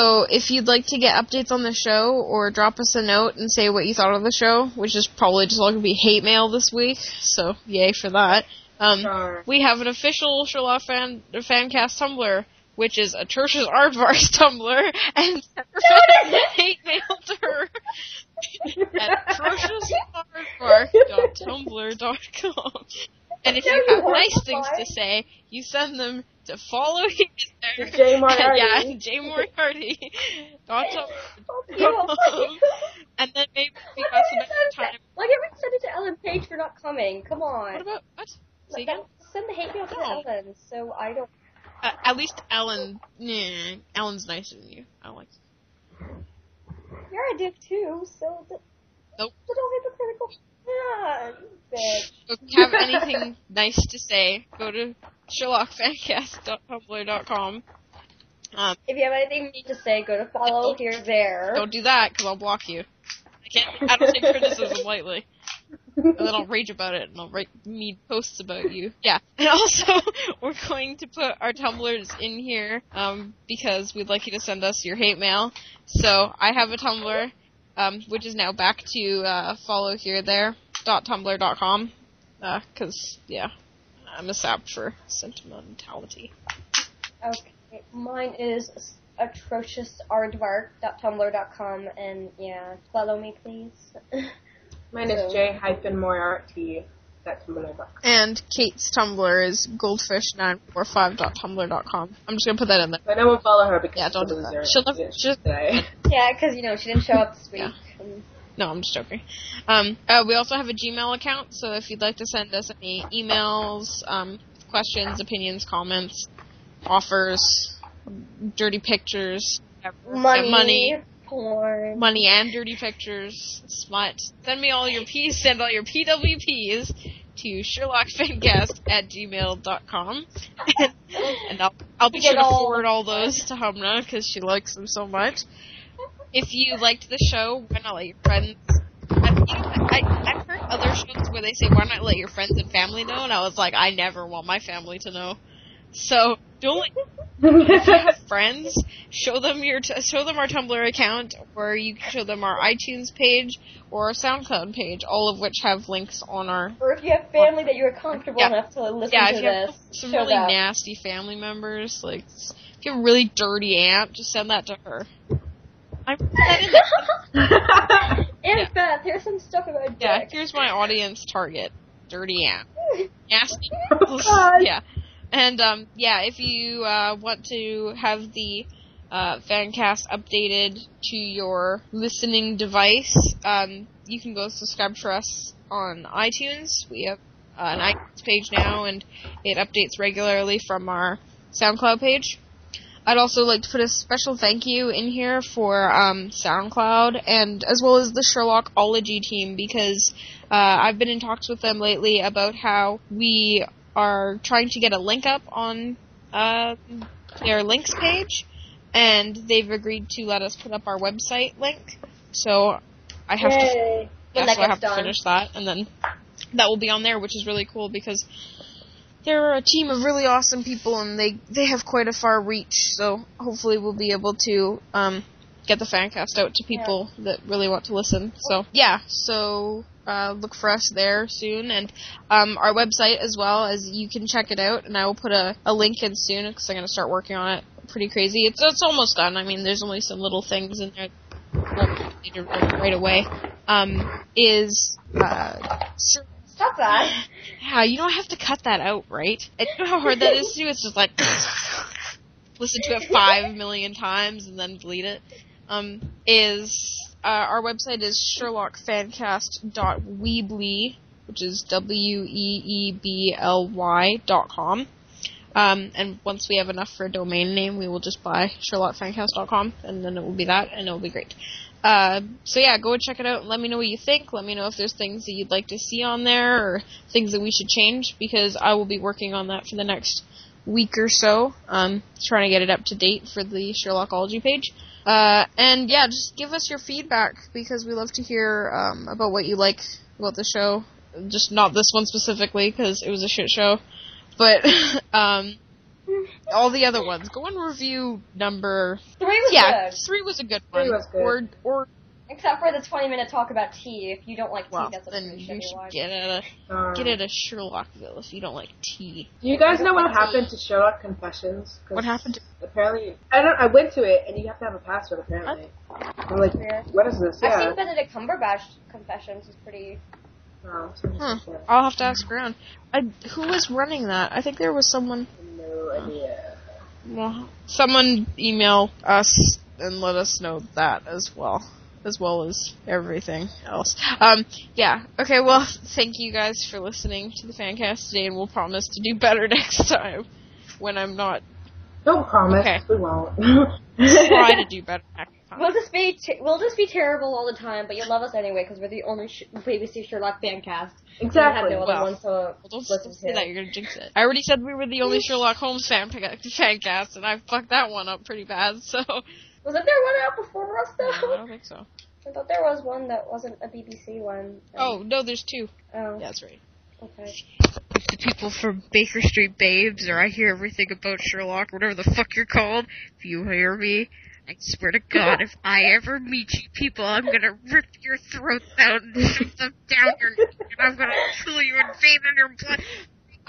So, if you'd like to get updates on the show or drop us a note and say what you thought of the show, which is probably just all going to be hate mail this week, so yay for that. Um, Darn. we have an official Sherlock fan fancast Tumblr, which is atrocious aardvark's Tumblr, and hate mail to her at atrociousaardvark.tumblr.com. And if you have nice things to say, you send them to follow. To Jay Moriarty. yeah, J Moriarty. tum- Yeah. and then maybe we got some extra time. Like, everyone send it to Ellen Page for not coming. Come on. What about what? Say again? send the hate mail to No. Ellen, so I don't. Uh, at least Ellen. Nah, Ellen's nicer than you. I like. You're a dick too, so. The, Nope. So don't hypocritical. Bitch. If you have anything nice to say, go to SherlockFancast.tumblr.com. Um, If you have anything to say, go to follow here, there. don't do that because I'll block you. I can't. I don't take criticism lightly. And then I'll rage about it and I'll write mean posts about you. Yeah. And also, we're going to put our tumblers in here, um, because we'd like you to send us your hate mail. So, I have a Tumblr, um, which is now back to, uh, follow here there, dot tumblr dot com. Uh, cause, yeah, I'm a sap for sentimentality. Okay. Mine is atrociousaardvark.tumblr.com, and yeah, follow me, please. Mine is J hyphen Moriarty. That's Tumblr.com. And Kate's Tumblr is goldfish945.tumblr.com. I'm just gonna put that in there. But I won't follow her because Yeah, don't she's do a that. She'll never- Yeah, she'll- today. yeah, because, you know, she didn't show up this week. Yeah. No, I'm just joking. Um, uh, we also have a Gmail account, so if you'd like to send us any emails, um, questions, opinions, comments, offers, dirty pictures, money, yeah, money, porn. money and dirty pictures, smut. Send me all your P's, send all your PWPs to SherlockFancast at gmail.com. and, and I'll, I'll be sure to forward all those to Humna because she likes them so much. if you liked the show, why not let your friends? I, I've heard other shows where they say, why not let your friends and family know? And I was like, I never want my family to know. So, don't let if you have friends, show them your t- show them our Tumblr account, or you can show them our iTunes page or our SoundCloud page, all of which have links on our. Or if you have family that you're comfortable Yeah. enough to listen Yeah, to if you have some really them. nasty family members, like if you have a really dirty aunt, just send that to her. I'm that in there. And Yeah. Beth, here's some stuff about Yeah, here's my audience target: dirty aunt. nasty. Oh, God. yeah. And um, yeah, if you uh, want to have the uh, Fancast updated to your listening device, um, you can go subscribe for us on iTunes. We have uh, an iTunes page now, and it updates regularly from our SoundCloud page. I'd also like to put a special thank you in here for um, SoundCloud and as well as the Sherlockology team because uh, I've been in talks with them lately about how we are trying to get a link up on uh, their links page, and they've agreed to let us put up our website link. So I have to Yay. yeah, so I have to finish that, and then that will be on there, which is really cool because they're a team of really awesome people, and they they have quite a far reach. So hopefully, we'll be able to um, get the fancast out to people that really want to listen. So yeah, so uh, look for us there soon, and um, our website as well as you can check it out. And I will put a, a link in soon because I'm going to start working on it. Pretty crazy. It's it's almost done. I mean, there's only some little things in there won't need to do right away. Um, is uh, Stop that. yeah, you don't have to cut that out, right? And you know how hard that is to do? It's just like listen to it five million times and then delete it. Um, is uh, our website is sherlockfancast.weebly, which is w e e b l y dot com. Um, and once we have enough for a domain name, we will just buy sherlockfancast.com, and then it will be that, and it will be great. Uh, so yeah, go check it out let me know what you think. Let me know if there's things that you'd like to see on there or things that we should change because I will be working on that for the next week or so. Um, trying to get it up to date for the Sherlockology page. Uh, and yeah, just give us your feedback because we love to hear um, about what you like about the show. Just not this one specifically because it was a shit show, but um, all the other ones. Go and review number. Three was Yeah, good. three was a good one. good. Or or Except for the 20 minute talk about tea. If you don't like tea, well, that's a then pretty you should one. get at a Um, get at a Sherlockville if you don't like tea. Do you guys know what happened to Sherlock Confessions? What happened to Apparently, I don't. I went to it, and you have to have a password. Apparently, I'm like, Weird. what is this? I've seen Benedict Cumberbatch confessions. is pretty. No, something Huh. I'll have to ask around. I, who was running that? I think there was someone. No idea. Well, someone email us and let us know that as well, as well as everything else. Um, yeah. Okay. Well, thank you guys for listening to the fancast today, and we'll promise to do better next time when I'm not Don't promise. Okay. We won't. try to do better next time. We'll just be t- we'll just be terrible all the time, but you'll love us anyway because we're the only sh- BBC Sherlock fan cast. We have exactly. no other Well, ones to Well, don't, say to. that. You're gonna jinx it. I already said we were the only Sherlock Holmes fan fan cast, and I fucked that one up pretty bad. So Wasn't there one out before us I don't think so. I thought there was one that wasn't a BBC one. Oh no, there's two. Oh. Yeah, that's right. Okay. If the people from Baker Street Babes, or I hear everything about Sherlock, whatever the fuck you're called. If you hear me, I swear to God, if I ever meet you people, I'm gonna rip your throats out and shove them down your neck, and I'm gonna kill you and bathe in your blood.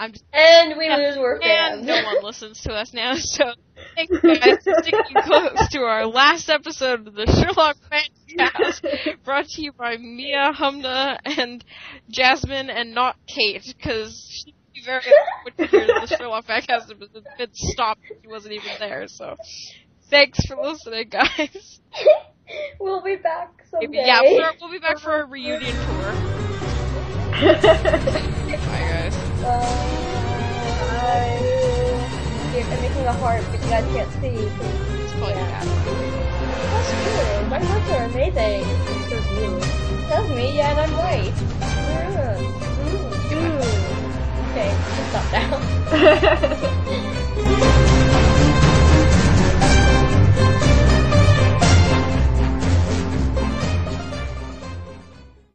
I'm just, And we lose we're and no one listens to us now, so thank you guys for sticking close to our last episode of the Sherlock Fancast, brought to you by Mia, Humna, and Jasmine, and not Kate, because she'd be very upset when she hears the Sherlock Fancast has been stopped. She wasn't even there, so thanks for listening, guys. we'll be back someday. Yeah, we'll be back for a reunion tour. Guys. Bye. I'm making a heart, but you guys can't see. It's probably Yeah. That's good. My hearts are amazing. Says you. That's me, yeah, and I'm white. Mm. Mm. Okay, stop now.